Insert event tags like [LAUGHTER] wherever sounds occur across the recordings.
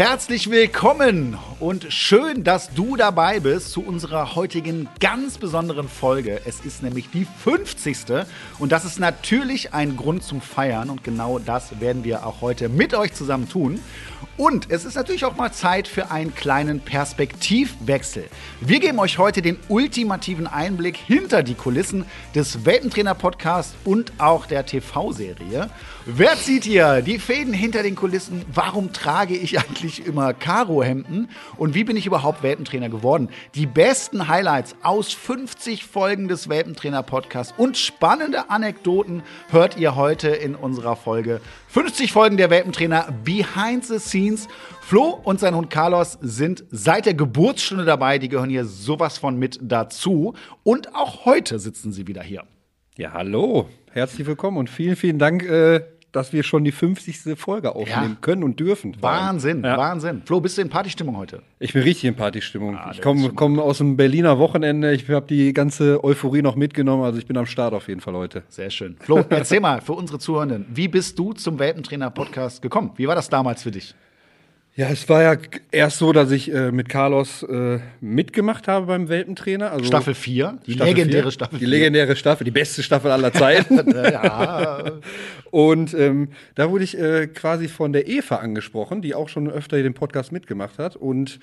herzlich willkommen und schön, dass du dabei bist zu unserer heutigen ganz besonderen Folge. Es ist nämlich die 50. und das ist natürlich ein Grund zum Feiern und genau das werden wir auch heute mit euch zusammen tun. Und es ist natürlich auch mal Zeit für einen kleinen Perspektivwechsel. Wir geben euch heute den ultimativen Einblick hinter die Kulissen des Welpentrainer-Podcasts und auch der TV-Serie. Wer zieht hier die Fäden hinter den Kulissen? Warum trage ich eigentlich immer Karo-Hemden? Und wie bin ich überhaupt Welpentrainer geworden? Die besten Highlights aus 50 Folgen des Welpentrainer-Podcasts und spannende Anekdoten hört ihr heute in unserer Folge 50 Folgen der Welpentrainer Behind the Scenes. Flo und sein Hund Carlos sind seit der Geburtsstunde dabei. Die gehören hier sowas von mit dazu. Und auch heute sitzen sie wieder hier. Ja, hallo. Herzlich willkommen und vielen, vielen Dank, äh, dass wir schon die 50. Folge aufnehmen ja. können und dürfen. Wahnsinn, ja. Wahnsinn. Flo, bist du in Partystimmung heute? Ich bin richtig in Partystimmung. Ah, ich komme komm aus dem Berliner Wochenende. Ich habe die ganze Euphorie noch mitgenommen. Also ich bin am Start auf jeden Fall heute. Sehr schön. Flo, erzähl mal für unsere Zuhörenden, wie bist du zum Welpentrainer-Podcast gekommen? Wie war das damals für dich? Ja, es war ja erst so, dass ich äh, mit Carlos äh, mitgemacht habe beim Welpentrainer. Also Staffel 4, die Staffel legendäre 4, Staffel 4. Die legendäre Staffel, die beste Staffel aller Zeiten. [LAUGHS] ja. Und ähm, da wurde ich äh, quasi von der Eva angesprochen, die auch schon öfter den Podcast mitgemacht hat. Und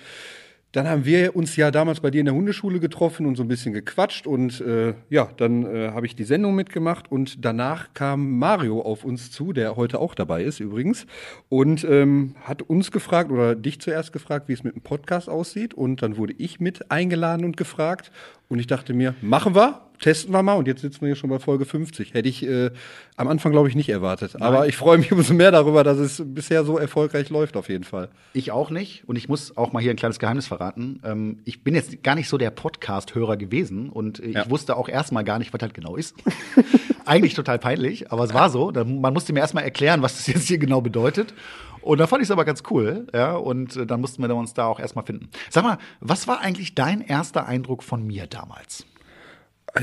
dann haben wir uns ja damals bei dir in der Hundeschule getroffen und so ein bisschen gequatscht und äh, ja, dann äh, habe ich die Sendung mitgemacht und danach kam Mario auf uns zu, der heute auch dabei ist übrigens und ähm, hat uns gefragt oder dich zuerst gefragt, wie es mit dem Podcast aussieht und dann wurde ich mit eingeladen und gefragt und ich dachte mir, machen wir, testen wir mal und jetzt sitzen wir hier schon bei Folge 50. Hätte ich äh, am Anfang, glaube ich, nicht erwartet. Nein. Aber ich freue mich umso mehr darüber, dass es bisher so erfolgreich läuft, auf jeden Fall. Ich auch nicht. Und ich muss auch mal hier ein kleines Geheimnis verraten. Ähm, ich bin jetzt gar nicht so der Podcast-Hörer gewesen und ich ja. wusste auch erstmal gar nicht, was halt genau ist. [LAUGHS] Eigentlich total peinlich, aber es war so. Man musste mir erstmal erklären, was das jetzt hier genau bedeutet. Und da fand ich es aber ganz cool, ja, und äh, dann mussten wir uns da auch erstmal finden. Sag mal, was war eigentlich dein erster Eindruck von mir damals?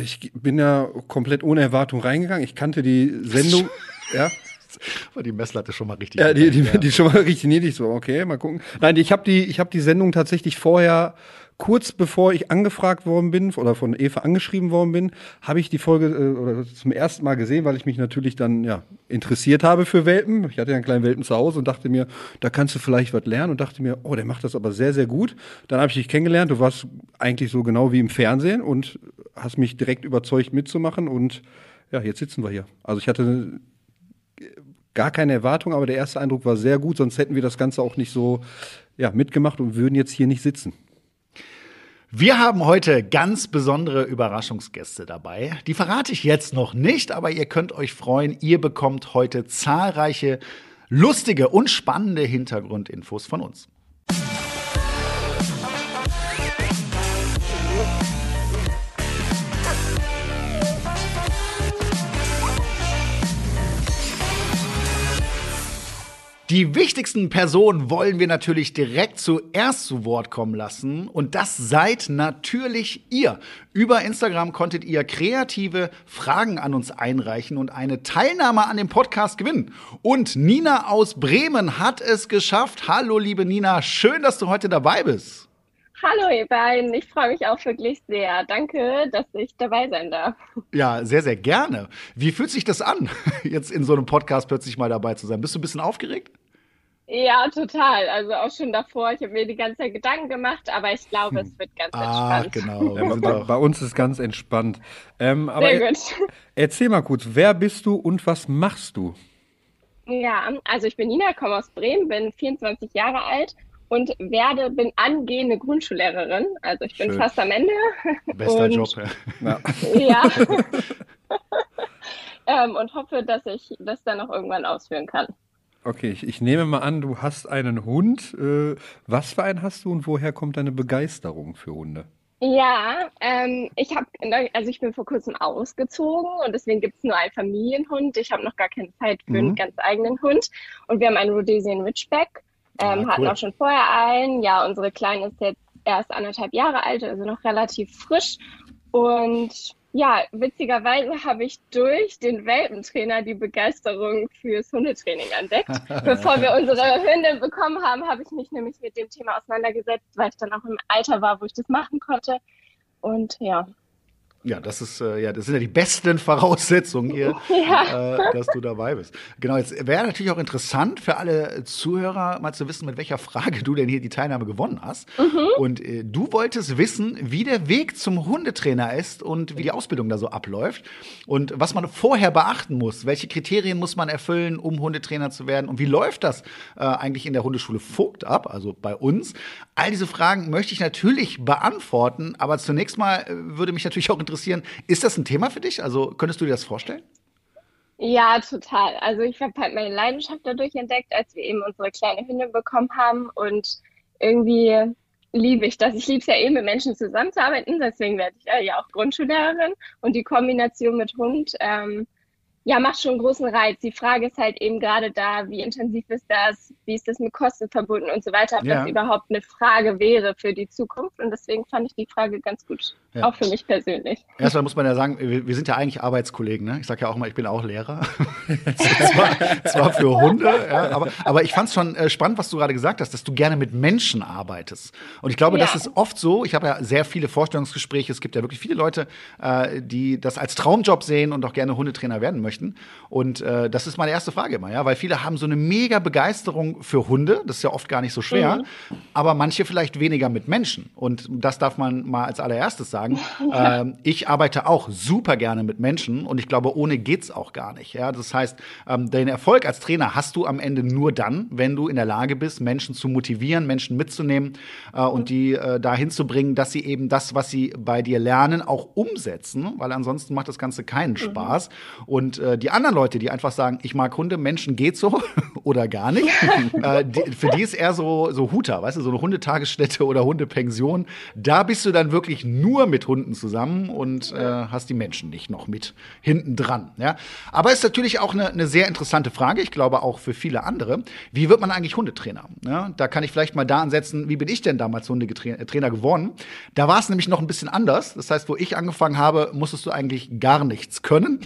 Ich bin ja komplett ohne Erwartung reingegangen. Ich kannte die Sendung, [LAUGHS] ja. War die Messlatte schon mal richtig. Ja, die, die, ja. die schon mal richtig niedrig so. Okay, mal gucken. Nein, ich habe die, ich habe die Sendung tatsächlich vorher kurz bevor ich angefragt worden bin oder von Eva angeschrieben worden bin, habe ich die Folge äh, oder zum ersten Mal gesehen, weil ich mich natürlich dann ja interessiert habe für Welpen. Ich hatte ja einen kleinen Welpen zu Hause und dachte mir, da kannst du vielleicht was lernen und dachte mir, oh, der macht das aber sehr sehr gut. Dann habe ich dich kennengelernt. Du warst eigentlich so genau wie im Fernsehen und hast mich direkt überzeugt mitzumachen und ja, jetzt sitzen wir hier. Also ich hatte gar keine Erwartung, aber der erste Eindruck war sehr gut, sonst hätten wir das Ganze auch nicht so ja, mitgemacht und würden jetzt hier nicht sitzen. Wir haben heute ganz besondere Überraschungsgäste dabei. Die verrate ich jetzt noch nicht, aber ihr könnt euch freuen. Ihr bekommt heute zahlreiche lustige und spannende Hintergrundinfos von uns. Die wichtigsten Personen wollen wir natürlich direkt zuerst zu Wort kommen lassen. Und das seid natürlich ihr. Über Instagram konntet ihr kreative Fragen an uns einreichen und eine Teilnahme an dem Podcast gewinnen. Und Nina aus Bremen hat es geschafft. Hallo, liebe Nina. Schön, dass du heute dabei bist. Hallo ihr beiden, ich freue mich auch wirklich sehr. Danke, dass ich dabei sein darf. Ja, sehr, sehr gerne. Wie fühlt sich das an, [LAUGHS] jetzt in so einem Podcast plötzlich mal dabei zu sein? Bist du ein bisschen aufgeregt? Ja, total. Also auch schon davor. Ich habe mir die ganze Zeit Gedanken gemacht, aber ich glaube, es wird ganz ah, entspannt. Genau. Ja, bei, bei, uns ist ganz entspannt. Ähm, aber Sehr gut. Erzähl mal kurz, wer bist du und was machst du? Ja, also ich bin Nina, komme aus Bremen, bin 24 Jahre alt und werde, bin angehende Grundschullehrerin. Also ich bin Schön. fast am Ende. Bester [LAUGHS] und, Job, ja. Ja. [LAUGHS] ähm, und hoffe, dass ich das dann noch irgendwann ausführen kann. Okay, ich, ich, nehme mal an, du hast einen Hund. Äh, was für einen hast du und woher kommt deine Begeisterung für Hunde? Ja, ähm, ich habe, also ich bin vor kurzem ausgezogen und deswegen gibt es nur einen Familienhund. Ich habe noch gar keine Zeit für mhm. einen ganz eigenen Hund. Und wir haben einen Rhodesian Ridgeback, ähm, ah, cool. hatten auch schon vorher einen. Ja, unsere Kleine ist jetzt erst anderthalb Jahre alt, also noch relativ frisch. Und Ja, witzigerweise habe ich durch den Welpentrainer die Begeisterung fürs Hundetraining entdeckt. [LAUGHS] Bevor wir unsere Hündin bekommen haben, habe ich mich nämlich mit dem Thema auseinandergesetzt, weil ich dann auch im Alter war, wo ich das machen konnte. Und ja, ja, das ist äh, ja, das sind ja die besten Voraussetzungen hier, [LAUGHS] ja. äh, dass du dabei bist. Genau, jetzt wäre natürlich auch interessant für alle Zuhörer mal zu wissen, mit welcher Frage du denn hier die Teilnahme gewonnen hast. Mhm. Und äh, du wolltest wissen, wie der Weg zum Hundetrainer ist und wie die Ausbildung da so abläuft und was man vorher beachten muss. Welche Kriterien muss man erfüllen, um Hundetrainer zu werden und wie läuft das äh, eigentlich in der Hundeschule Vogt ab, also bei uns? All diese Fragen möchte ich natürlich beantworten, aber zunächst mal äh, würde mich natürlich auch interessieren interessieren. Ist das ein Thema für dich? Also könntest du dir das vorstellen? Ja, total. Also ich habe halt meine Leidenschaft dadurch entdeckt, als wir eben unsere kleine Hündin bekommen haben und irgendwie liebe ich das. Ich liebe es ja eben mit Menschen zusammenzuarbeiten, deswegen werde ich ja auch Grundschullehrerin und die Kombination mit Hund ähm, ja, macht schon einen großen Reiz. Die Frage ist halt eben gerade da, wie intensiv ist das, wie ist das mit Kosten verbunden und so weiter, ob ja. das überhaupt eine Frage wäre für die Zukunft. Und deswegen fand ich die Frage ganz gut, ja. auch für mich persönlich. Erstmal muss man ja sagen, wir, wir sind ja eigentlich Arbeitskollegen. Ne? Ich sage ja auch mal, ich bin auch Lehrer. [LAUGHS] zwar, zwar, für Hunde, ja, aber, aber ich fand es schon äh, spannend, was du gerade gesagt hast, dass du gerne mit Menschen arbeitest. Und ich glaube, das ist oft so. Ich habe ja sehr viele Vorstellungsgespräche. Es gibt ja wirklich viele Leute, äh, die das als Traumjob sehen und auch gerne Hundetrainer werden möchten möchten. Und äh, das ist meine erste Frage immer, ja, weil viele haben so eine mega Begeisterung für Hunde, das ist ja oft gar nicht so schwer, mhm. aber manche vielleicht weniger mit Menschen. Und das darf man mal als allererstes sagen. [LAUGHS] Ähm, ich arbeite auch super gerne mit Menschen und ich glaube, ohne geht's auch gar nicht. Ja, das heißt, ähm, den Erfolg als Trainer hast du am Ende nur dann, wenn du in der Lage bist, Menschen zu motivieren, Menschen mitzunehmen äh, und mhm. die äh, dahin zu bringen, dass sie eben das, was sie bei dir lernen, auch umsetzen, weil ansonsten macht das Ganze keinen mhm. Spaß. Und äh, die anderen Leute, die einfach sagen, ich mag Hunde, Menschen geht so [LAUGHS] oder gar nicht, [LAUGHS] äh, die, für die ist eher so, so Huter, weißt du, so eine Hundetagesstätte oder Hundepension. Da bist du dann wirklich nur mit Hunden zusammen und äh, hast die Menschen nicht noch mit hinten dran. Ja? Aber ist natürlich auch eine, eine sehr interessante Frage, ich glaube auch für viele andere. Wie wird man eigentlich Hundetrainer? Ja? Da kann ich vielleicht mal da ansetzen, wie bin ich denn damals Hundetrainer geworden? Da war es nämlich noch ein bisschen anders. Das heißt, wo ich angefangen habe, musstest du eigentlich gar nichts können.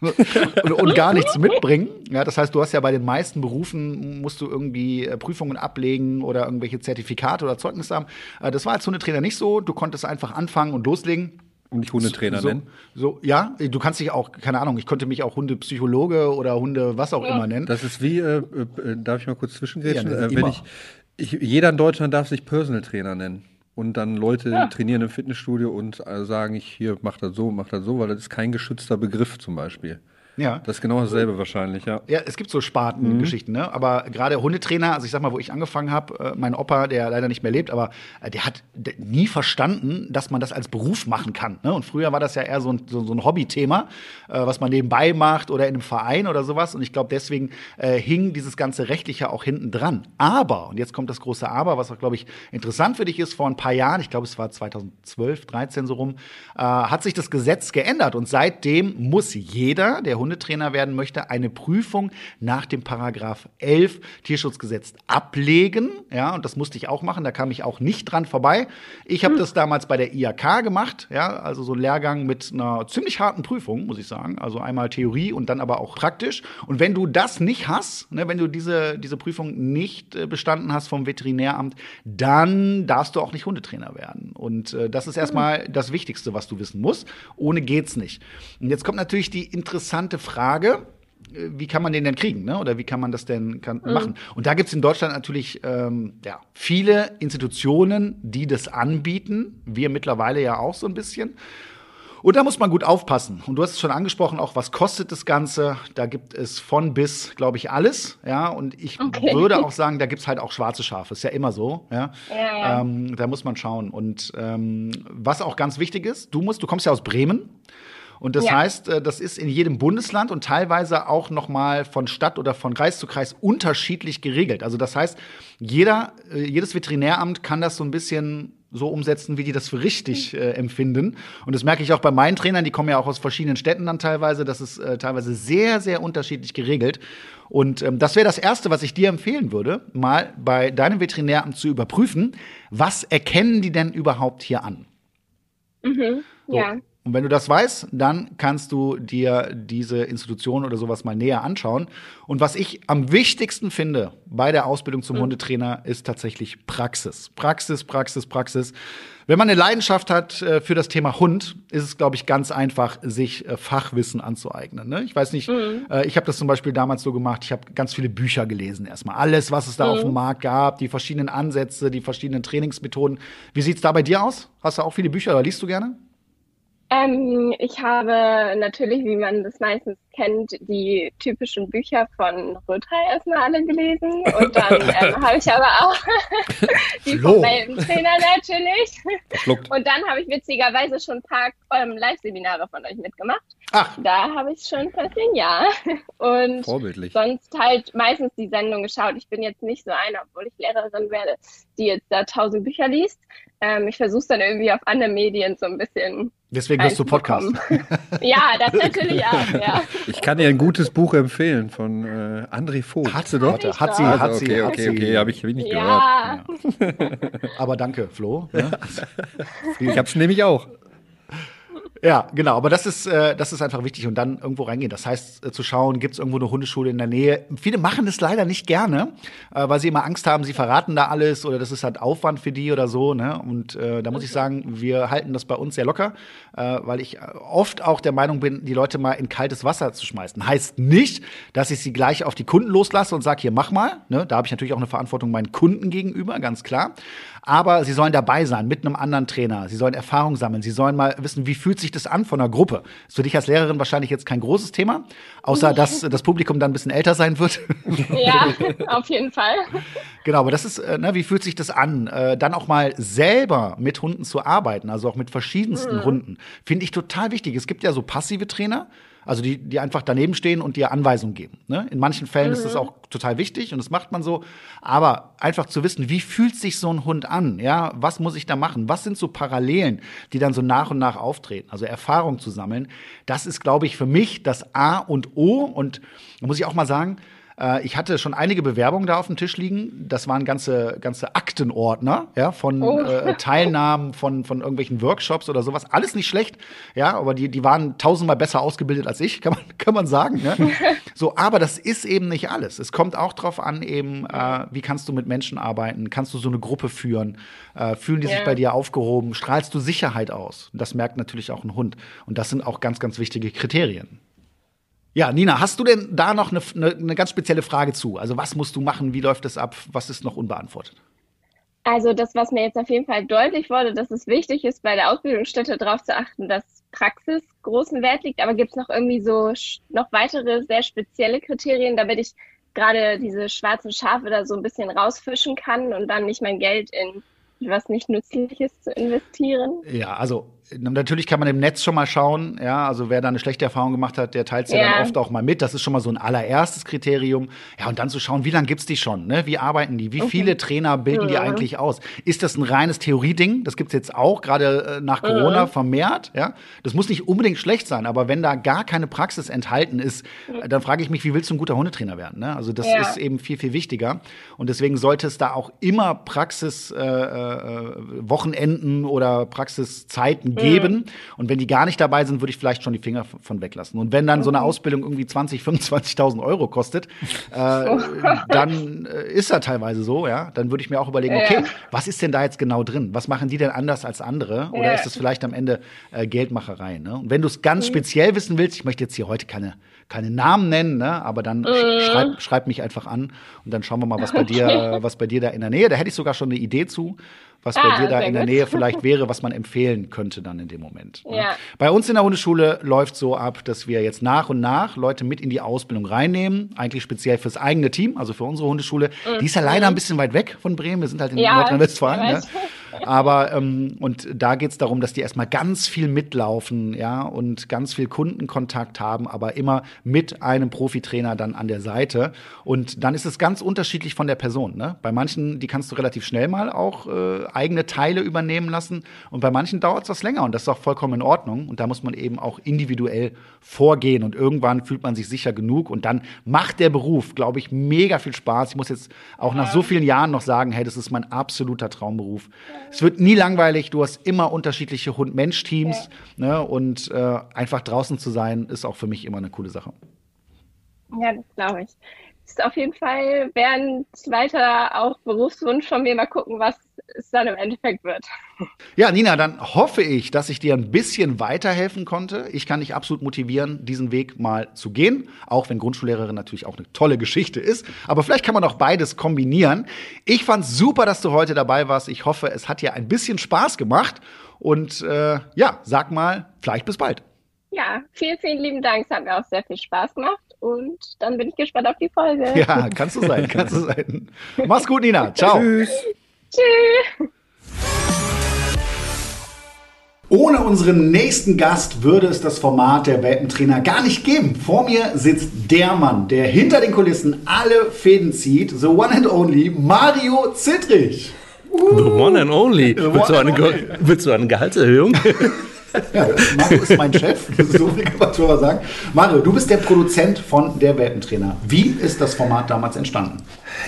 [LAUGHS] [LAUGHS] und, und, gar nichts mitbringen. Ja, das heißt, du hast ja bei den meisten Berufen musst du irgendwie äh, Prüfungen ablegen oder irgendwelche Zertifikate oder Zeugnisse haben. Äh, das war als Hundetrainer nicht so. Du konntest einfach anfangen und loslegen. Und nicht Hundetrainer so, nennen? So, ja, du kannst dich auch, keine Ahnung, ich konnte mich auch Hundepsychologe oder Hunde was auch ja. immer nennen. Das ist wie, äh, äh, darf ich mal kurz zwischengrätschen? Ja, äh, wenn ich, ich, jeder in Deutschland darf sich Personal Trainer nennen und dann Leute ja. trainieren im Fitnessstudio und sagen, ich hier mach das so, mach das so, weil das ist kein geschützter Begriff zum Beispiel. Ja. Das ist genau dasselbe wahrscheinlich, ja. Ja, es gibt so Spartengeschichten, mhm. ne? Aber gerade Hundetrainer, also ich sag mal, wo ich angefangen habe, äh, mein Opa, der leider nicht mehr lebt, aber äh, der hat nie verstanden, dass man das als Beruf machen kann. Ne? Und früher war das ja eher so ein, so, so ein Hobbythema, äh, was man nebenbei macht oder in einem Verein oder sowas. Und ich glaube, deswegen äh, hing dieses ganze Rechtliche auch hinten dran. Aber, und jetzt kommt das große Aber, was auch, glaube ich, interessant für dich ist, vor ein paar Jahren, ich glaube, es war 2012, 13 so rum, äh, hat sich das Gesetz geändert. Und seitdem muss jeder, der Hundetrainer werden möchte, eine Prüfung nach dem Paragraph 11 Tierschutzgesetz ablegen. Ja, und das musste ich auch machen, da kam ich auch nicht dran vorbei. Ich habe hm. das damals bei der IAK gemacht, ja, also so ein Lehrgang mit einer ziemlich harten Prüfung, muss ich sagen. Also einmal Theorie und dann aber auch praktisch. Und wenn du das nicht hast, ne, wenn du diese, diese Prüfung nicht äh, bestanden hast vom Veterinäramt, dann darfst du auch nicht Hundetrainer werden. Und äh, das ist erstmal hm. das Wichtigste, was du wissen musst. Ohne geht's nicht. Und jetzt kommt natürlich die interessante interessante Frage. Äh, wie kann man den denn kriegen, ne? Oder wie kann man das denn kann, mhm. machen? Und da gibt es in Deutschland natürlich ähm, ja, viele Institutionen, die das anbieten. Wir mittlerweile ja auch so ein bisschen. Und da muss man gut aufpassen. Und du hast es schon angesprochen, auch was kostet das Ganze? Da gibt es von bis, glaube ich, alles. Ja, und ich okay. würde auch [LAUGHS] sagen, da gibt es halt auch schwarze Schafe. Ist ja immer so. Ja, ja, ja. Ähm, da muss man schauen. Und ähm, was auch ganz wichtig ist, du musst, du kommst ja aus Bremen. Und das ja. heißt, äh, das ist in jedem Bundesland und teilweise auch noch mal von Stadt oder von Kreis zu Kreis unterschiedlich geregelt. Also das heißt, jeder, äh, jedes Veterinäramt kann das so ein bisschen so umsetzen, wie die das für richtig äh, empfinden. Und das merke ich auch bei meinen Trainern, die kommen ja auch aus verschiedenen Städten dann teilweise. Das ist äh, teilweise sehr, sehr unterschiedlich geregelt. Und ähm, das wäre das Erste, was ich dir empfehlen würde, mal bei deinem Veterinäramt zu überprüfen. Was erkennen die denn überhaupt hier an? Mhm, so. Ja. Und wenn du das weißt, dann kannst du dir diese Institution oder sowas mal näher anschauen. Und was ich am wichtigsten finde bei der Ausbildung zum mhm. Hundetrainer ist tatsächlich Praxis. Praxis, Praxis, Praxis. Wenn man eine Leidenschaft hat äh, für das Thema Hund, ist es, glaube ich, ganz einfach, sich äh, Fachwissen anzueignen. Ne? Ich weiß nicht, mhm. äh, ich habe das zum Beispiel damals so gemacht, ich habe ganz viele Bücher gelesen erstmal. Alles, was es da mhm. auf dem Markt gab, die verschiedenen Ansätze, die verschiedenen Trainingsmethoden. Wie sieht's da bei dir aus? Hast du auch viele Bücher oder liest du gerne? Ähm, ich habe natürlich, wie man das meistens kennt, die typischen Bücher von Röther erstmal alle gelesen. Und dann [LAUGHS] ähm, habe ich aber auch [LAUGHS] die Flo. vom Trainer natürlich. Schluckt. Und dann habe ich witzigerweise schon ein paar ähm, Live-Seminare von euch mitgemacht. Ach. Da habe ich schon fast ein Jahr. [LAUGHS] Und Vorbildlich. sonst halt meistens die Sendung geschaut. Ich bin jetzt nicht so einer, obwohl ich Lehrerin werde, die jetzt da tausend Bücher liest. Ähm, ich versuche es dann irgendwie auf andere Medien so ein bisschen Deswegen hörst du Podcast. ja, das natürlich auch, ja. Ich kann dir ein gutes Buch empfehlen von äh, André Vogt. Hat sie doch? Hat, hat sie, hat sie. Okay, okay, okay, habe ich, hab ich nicht ja. gehört. Ja. Aber danke, Flo. Ne? [LAUGHS] ich hab's nämlich auch. Ja, genau. Aber das ist, äh, das ist einfach wichtig und dann irgendwo reingehen. Das heißt, äh, zu schauen, gibt es irgendwo eine Hundeschule in der Nähe. Viele machen das leider nicht gerne, äh, weil sie immer Angst haben, sie verraten da alles oder das ist halt Aufwand für die oder so. Ne? Und äh, da muss ich sagen, wir halten das bei uns sehr locker, äh, weil ich äh, oft auch der Meinung bin, die Leute mal in kaltes Wasser zu schmeißen. Heißt nicht, dass ich sie gleich auf die Kunden loslasse und sage, hier mach mal. Ne? Da habe ich natürlich auch eine Verantwortung meinen Kunden gegenüber, ganz klar. Aber sie sollen dabei sein mit einem anderen Trainer. Sie sollen Erfahrung sammeln. Sie sollen mal wissen, wie fühlt sich das an von einer Gruppe. Ist für dich als Lehrerin wahrscheinlich jetzt kein großes Thema, außer dass das Publikum dann ein bisschen älter sein wird. [LAUGHS] Ja, auf jeden Fall. Genau, aber das ist, äh, ne, wie fühlt sich das an? Äh, dann auch mal selber mit Hunden zu arbeiten, also auch mit verschiedensten mhm. Hunden, finde ich total wichtig. Es gibt ja so passive Trainer, also die, die einfach daneben stehen und dir Anweisungen geben. Ne? In manchen Fällen mhm. ist das auch total wichtig und das macht man so. Aber einfach zu wissen, wie fühlt sich so ein Hund an? Ja, was muss ich da machen? Was sind so Parallelen, die dann so nach und nach auftreten? Also Erfahrung zu sammeln, das ist, glaube ich, für mich das A und O. Und da muss ich auch mal sagen, äh, ich hatte schon einige Bewerbungen da auf dem Tisch liegen. Das waren ganze, ganze Aktenordner, ja, von oh. äh, Teilnahmen, von, von irgendwelchen Workshops oder sowas. Alles nicht schlecht, ja, aber die, die waren tausendmal besser ausgebildet als ich, [LAUGHS] kann man, kann man sagen. Ne? [LAUGHS] so, aber das ist eben nicht alles. Es kommt auch drauf an, eben, äh, wie kannst du mit Menschen arbeiten? Kannst du so eine Gruppe führen? Äh, fühlen die yeah. sich bei dir aufgehoben? Strahlst du Sicherheit aus? das merkt natürlich auch ein Hund. Und das sind auch ganz, ganz wichtige Kriterien. Ja, Nina, hast du denn da noch eine, eine, eine ganz spezielle Frage zu? Also was musst du machen? Wie läuft das ab? Was ist noch unbeantwortet? Also das, was mir jetzt auf jeden Fall deutlich wurde, dass es wichtig ist, bei der Ausbildungsstätte darauf zu achten, dass Praxis großen Wert liegt. Aber gibt es noch irgendwie so noch weitere sehr spezielle Kriterien, damit ich gerade diese schwarzen Schafe da so ein bisschen rausfischen kann und dann nicht mein Geld in was nicht Nützliches zu investieren? Ja, also natürlich kann man im Netz schon mal schauen, ja, also wer da eine schlechte Erfahrung gemacht hat, der teilt es ja. ja. dann oft auch mal mit. Das ist schon mal so ein allererstes Kriterium. Ja, und dann zu schauen, wie lange gibt's die schon, ne? Wie arbeiten die? Wie okay. viele Trainer bilden ja. die eigentlich aus? Ist das ein reines Theorieding? Das gibt's jetzt auch, gerade äh, nach Corona, mhm. vermehrt, ja. Das muss nicht unbedingt schlecht sein, aber wenn da gar keine Praxis enthalten ist, dann frage ich mich, wie willst du ein guter Hundetrainer werden? Ne? Also das ja. ist eben viel, viel wichtiger. Und deswegen sollte es da auch immer Praxis äh, äh, Wochenenden oder Praxiszeiten geben. Mhm. Und wenn die gar nicht dabei sind, würde ich vielleicht schon die Finger von weglassen. Und wenn dann so eine mhm. Ausbildung irgendwie 20, 25.000 Euro kostet, [LAUGHS] äh, dann äh, ist das teilweise so, ja. Dann würde ich mir auch überlegen, okay, ja. was ist denn da jetzt genau drin? Was machen die denn anders als andere? Oder ja. ist das vielleicht am Ende äh, Geldmacherei? Ne? Und wenn du es ganz mhm. speziell wissen willst, ich möchte jetzt hier heute keine keine Namen nennen, ne? aber dann mhm. schreib, schreib mich einfach an und dann schauen wir mal, was bei [LAUGHS] dir, was bei dir da in der Nähe. Da hätte ich sogar schon eine Idee zu was ah, bei dir da in der Nähe vielleicht [LAUGHS] wäre, was man empfehlen könnte dann in dem Moment. Ne? Ja. Bei uns in der Hundeschule läuft so ab, dass wir jetzt nach und nach Leute mit in die Ausbildung reinnehmen, eigentlich speziell fürs eigene Team, also für unsere Hundeschule. Mhm. Die ist ja leider ein bisschen weit weg von Bremen, wir sind halt in ja, Nordrhein-Westfalen. Ne? Aber ähm, und da geht es darum, dass die erstmal ganz viel mitlaufen, ja, und ganz viel Kundenkontakt haben, aber immer mit einem Profitrainer dann an der Seite. Und dann ist es ganz unterschiedlich von der Person. Ne? Bei manchen, die kannst du relativ schnell mal auch äh, eigene Teile übernehmen lassen. Und bei manchen dauert es was länger und das ist auch vollkommen in Ordnung. Und da muss man eben auch individuell vorgehen. Und irgendwann fühlt man sich sicher genug und dann macht der Beruf, glaube ich, mega viel Spaß. Ich muss jetzt auch nach so vielen Jahren noch sagen, hey, das ist mein absoluter Traumberuf. Es wird nie langweilig. Du hast immer unterschiedliche Hund-Mensch-Teams. Ja. Ne? Und äh, einfach draußen zu sein, ist auch für mich immer eine coole Sache. Ja, das glaube ich ist auf jeden Fall, wäre ein zweiter auch Berufswunsch von mir. Mal gucken, was es dann im Endeffekt wird. Ja, Nina, dann hoffe ich, dass ich dir ein bisschen weiterhelfen konnte. Ich kann dich absolut motivieren, diesen Weg mal zu gehen, auch wenn Grundschullehrerin natürlich auch eine tolle Geschichte ist. Aber vielleicht kann man auch beides kombinieren. Ich fand super, dass du heute dabei warst. Ich hoffe, es hat dir ein bisschen Spaß gemacht. Und äh, ja, sag mal, vielleicht bis bald. Ja, vielen, vielen lieben Dank. Es hat mir auch sehr viel Spaß gemacht und dann bin ich gespannt auf die Folge. Ja, kannst du sein, kannst du sein. Mach's gut, Nina. Ciao. Tschüss. Tschüss. Ohne unseren nächsten Gast würde es das Format der Welpentrainer gar nicht geben. Vor mir sitzt der Mann, der hinter den Kulissen alle Fäden zieht, the one and only Mario Zittrich. The one and only. Willst, du eine, willst du eine Gehaltserhöhung? [LAUGHS] Ja, Mario ist mein Chef, [LAUGHS] so viel kann man schon sagen. Mario, du bist der Produzent von der Welpentrainer. Wie ist das Format damals entstanden?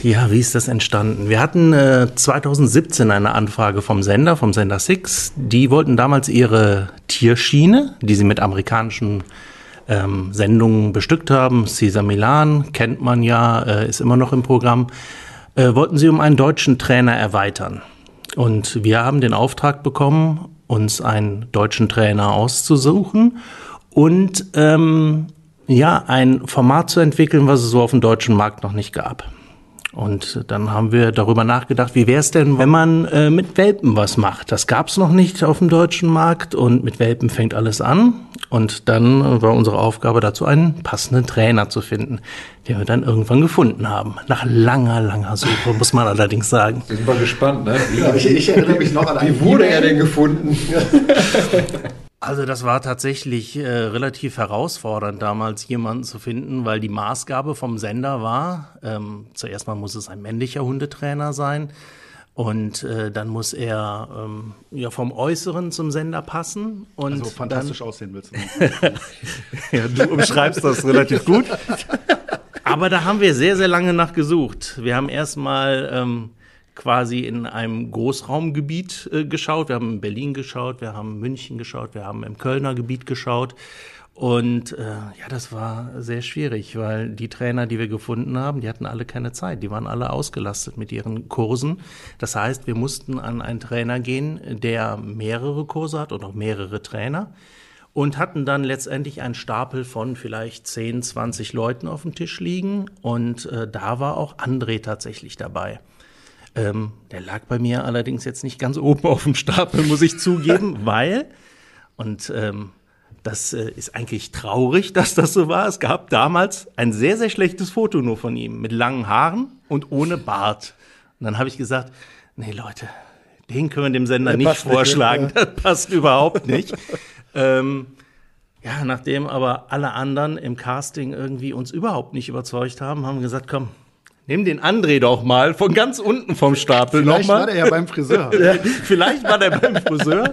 Ja, wie ist das entstanden? Wir hatten äh, 2017 eine Anfrage vom Sender, vom Sender Six. Die wollten damals ihre Tierschiene, die sie mit amerikanischen ähm, Sendungen bestückt haben, Cesar Milan, kennt man ja, äh, ist immer noch im Programm, äh, wollten sie um einen deutschen Trainer erweitern. Und wir haben den Auftrag bekommen, uns einen deutschen Trainer auszusuchen und ähm, ja, ein Format zu entwickeln, was es so auf dem deutschen Markt noch nicht gab. Und dann haben wir darüber nachgedacht, wie wäre es denn, wenn man äh, mit Welpen was macht? Das gab es noch nicht auf dem deutschen Markt und mit Welpen fängt alles an. Und dann war unsere Aufgabe dazu, einen passenden Trainer zu finden, den wir dann irgendwann gefunden haben. Nach langer, langer Suche, muss man [LAUGHS] allerdings sagen. Ich bin mal gespannt, ne? Ja, ich, ich, erinnere mich noch an einen Wie wurde er denn gefunden? [LAUGHS] Also das war tatsächlich äh, relativ herausfordernd damals jemanden zu finden, weil die Maßgabe vom Sender war, ähm, zuerst mal muss es ein männlicher Hundetrainer sein und äh, dann muss er ähm, ja vom Äußeren zum Sender passen und also fantastisch dann, aussehen willst du. [LAUGHS] ja, du umschreibst das relativ gut. [LAUGHS] Aber da haben wir sehr sehr lange nach gesucht. Wir haben erstmal ähm, quasi in einem Großraumgebiet äh, geschaut. Wir haben in Berlin geschaut, wir haben in München geschaut, wir haben im Kölner Gebiet geschaut. Und äh, ja, das war sehr schwierig, weil die Trainer, die wir gefunden haben, die hatten alle keine Zeit. Die waren alle ausgelastet mit ihren Kursen. Das heißt, wir mussten an einen Trainer gehen, der mehrere Kurse hat und auch mehrere Trainer. Und hatten dann letztendlich einen Stapel von vielleicht 10, 20 Leuten auf dem Tisch liegen. Und äh, da war auch André tatsächlich dabei. Ähm, der lag bei mir allerdings jetzt nicht ganz oben auf dem Stapel, muss ich zugeben, [LAUGHS] weil, und ähm, das äh, ist eigentlich traurig, dass das so war. Es gab damals ein sehr, sehr schlechtes Foto nur von ihm mit langen Haaren und ohne Bart. Und dann habe ich gesagt, nee Leute, den können wir dem Sender der nicht vorschlagen. Nicht, ja. Das passt überhaupt nicht. [LAUGHS] ähm, ja, nachdem aber alle anderen im Casting irgendwie uns überhaupt nicht überzeugt haben, haben wir gesagt, komm, Nimm den André doch mal von ganz unten vom Stapel Vielleicht noch mal. war der ja beim Friseur. [LAUGHS] Vielleicht war der beim Friseur.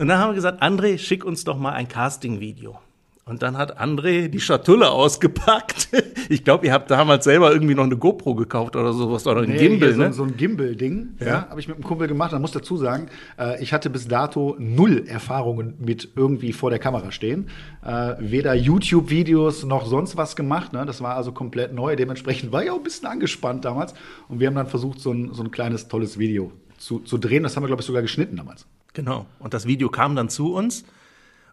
Und dann haben wir gesagt, André, schick uns doch mal ein Casting-Video. Und dann hat André die Schatulle ausgepackt. [LAUGHS] Ich glaube, ihr habt damals selber irgendwie noch eine GoPro gekauft oder sowas oder ein nee, Gimbal, so, ne? So ein Gimbal-Ding, ja, ja habe ich mit einem Kumpel gemacht. Man muss dazu sagen, äh, ich hatte bis dato null Erfahrungen mit irgendwie vor der Kamera stehen. Äh, weder YouTube-Videos noch sonst was gemacht. Ne? Das war also komplett neu. Dementsprechend war ich auch ein bisschen angespannt damals. Und wir haben dann versucht, so ein, so ein kleines, tolles Video zu, zu drehen. Das haben wir, glaube ich, sogar geschnitten damals. Genau. Und das Video kam dann zu uns.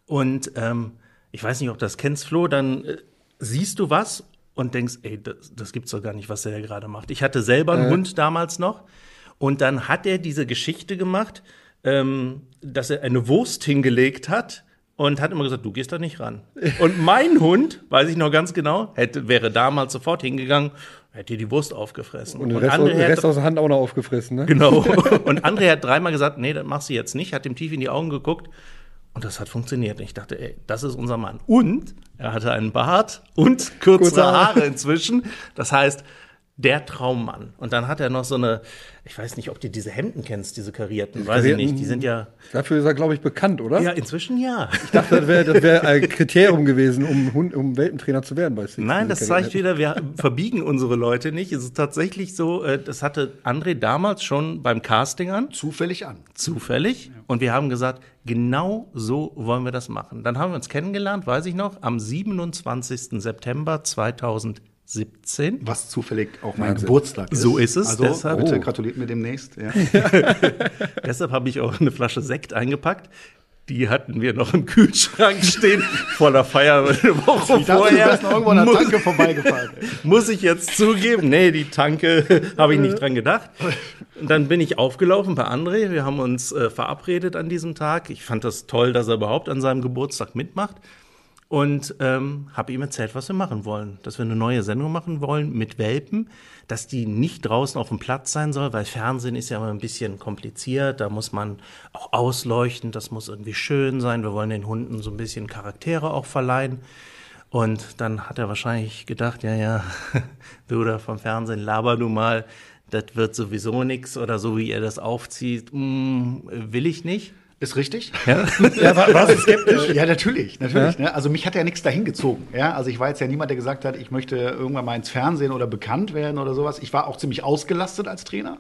Und ähm, ich weiß nicht, ob du das kennst, Flo, dann äh, siehst du was und denkst, ey, das, das gibt's doch gar nicht, was der gerade macht. Ich hatte selber einen äh. Hund damals noch und dann hat er diese Geschichte gemacht, ähm, dass er eine Wurst hingelegt hat und hat immer gesagt, du gehst da nicht ran. [LAUGHS] Und mein Hund, weiß ich noch ganz genau, hätte, wäre damals sofort hingegangen, hätte die Wurst aufgefressen. Und den Rest, und Rest hat, aus der Hand auch noch aufgefressen, ne? Genau. [LAUGHS] Und André hat dreimal gesagt, nee, das machst du jetzt nicht, hat ihm tief in die Augen geguckt und das hat funktioniert. Und ich dachte, ey, das ist unser Mann. Und er hatte einen Bart und kürzere Haare inzwischen. Das heißt, der Traummann. Und dann hat er noch so eine, ich weiß nicht, ob du diese Hemden kennst, diese karierten, weiß ich nicht. Die sind ja. Dafür ist er, glaube ich, bekannt, oder? Ja, inzwischen ja. Ich dachte, das wäre das wär ein Kriterium gewesen, um, Hund, um Welpentrainer zu werden bei Six. Nein, das zeigt wieder, wir verbiegen unsere Leute nicht. Es ist tatsächlich so, äh, das hatte André damals schon beim Casting an. Zufällig an. Zufällig. Ja. Und wir haben gesagt, genau so wollen wir das machen. Dann haben wir uns kennengelernt, weiß ich noch, am 27. September 2000. 17. Was zufällig auch mein Wahnsinn. Geburtstag ist. So ist es. Also deshalb, bitte oh. gratuliert mir demnächst. Ja. [LAUGHS] deshalb habe ich auch eine Flasche Sekt eingepackt. Die hatten wir noch im Kühlschrank stehen vor der Feier eine Woche ich dachte, vorher. Du noch irgendwo an der Tanke vorbeigefahren. [LAUGHS] Muss ich jetzt zugeben? Nee, die Tanke [LAUGHS] habe ich nicht dran gedacht. Und dann bin ich aufgelaufen bei André. Wir haben uns äh, verabredet an diesem Tag. Ich fand das toll, dass er überhaupt an seinem Geburtstag mitmacht und ähm, habe ihm erzählt, was wir machen wollen. Dass wir eine neue Sendung machen wollen mit Welpen, dass die nicht draußen auf dem Platz sein soll, weil Fernsehen ist ja immer ein bisschen kompliziert. Da muss man auch ausleuchten, das muss irgendwie schön sein. Wir wollen den Hunden so ein bisschen Charaktere auch verleihen. Und dann hat er wahrscheinlich gedacht, ja, ja, [LAUGHS] da vom Fernsehen, laber du mal, das wird sowieso nichts oder so wie er das aufzieht, mm, will ich nicht. Ist richtig. Ja, ja war, war skeptisch? Ja, natürlich, natürlich. Ja. Ne? Also mich hat ja nichts dahin gezogen. Ja, also ich war jetzt ja niemand, der gesagt hat, ich möchte irgendwann mal ins Fernsehen oder bekannt werden oder sowas. Ich war auch ziemlich ausgelastet als Trainer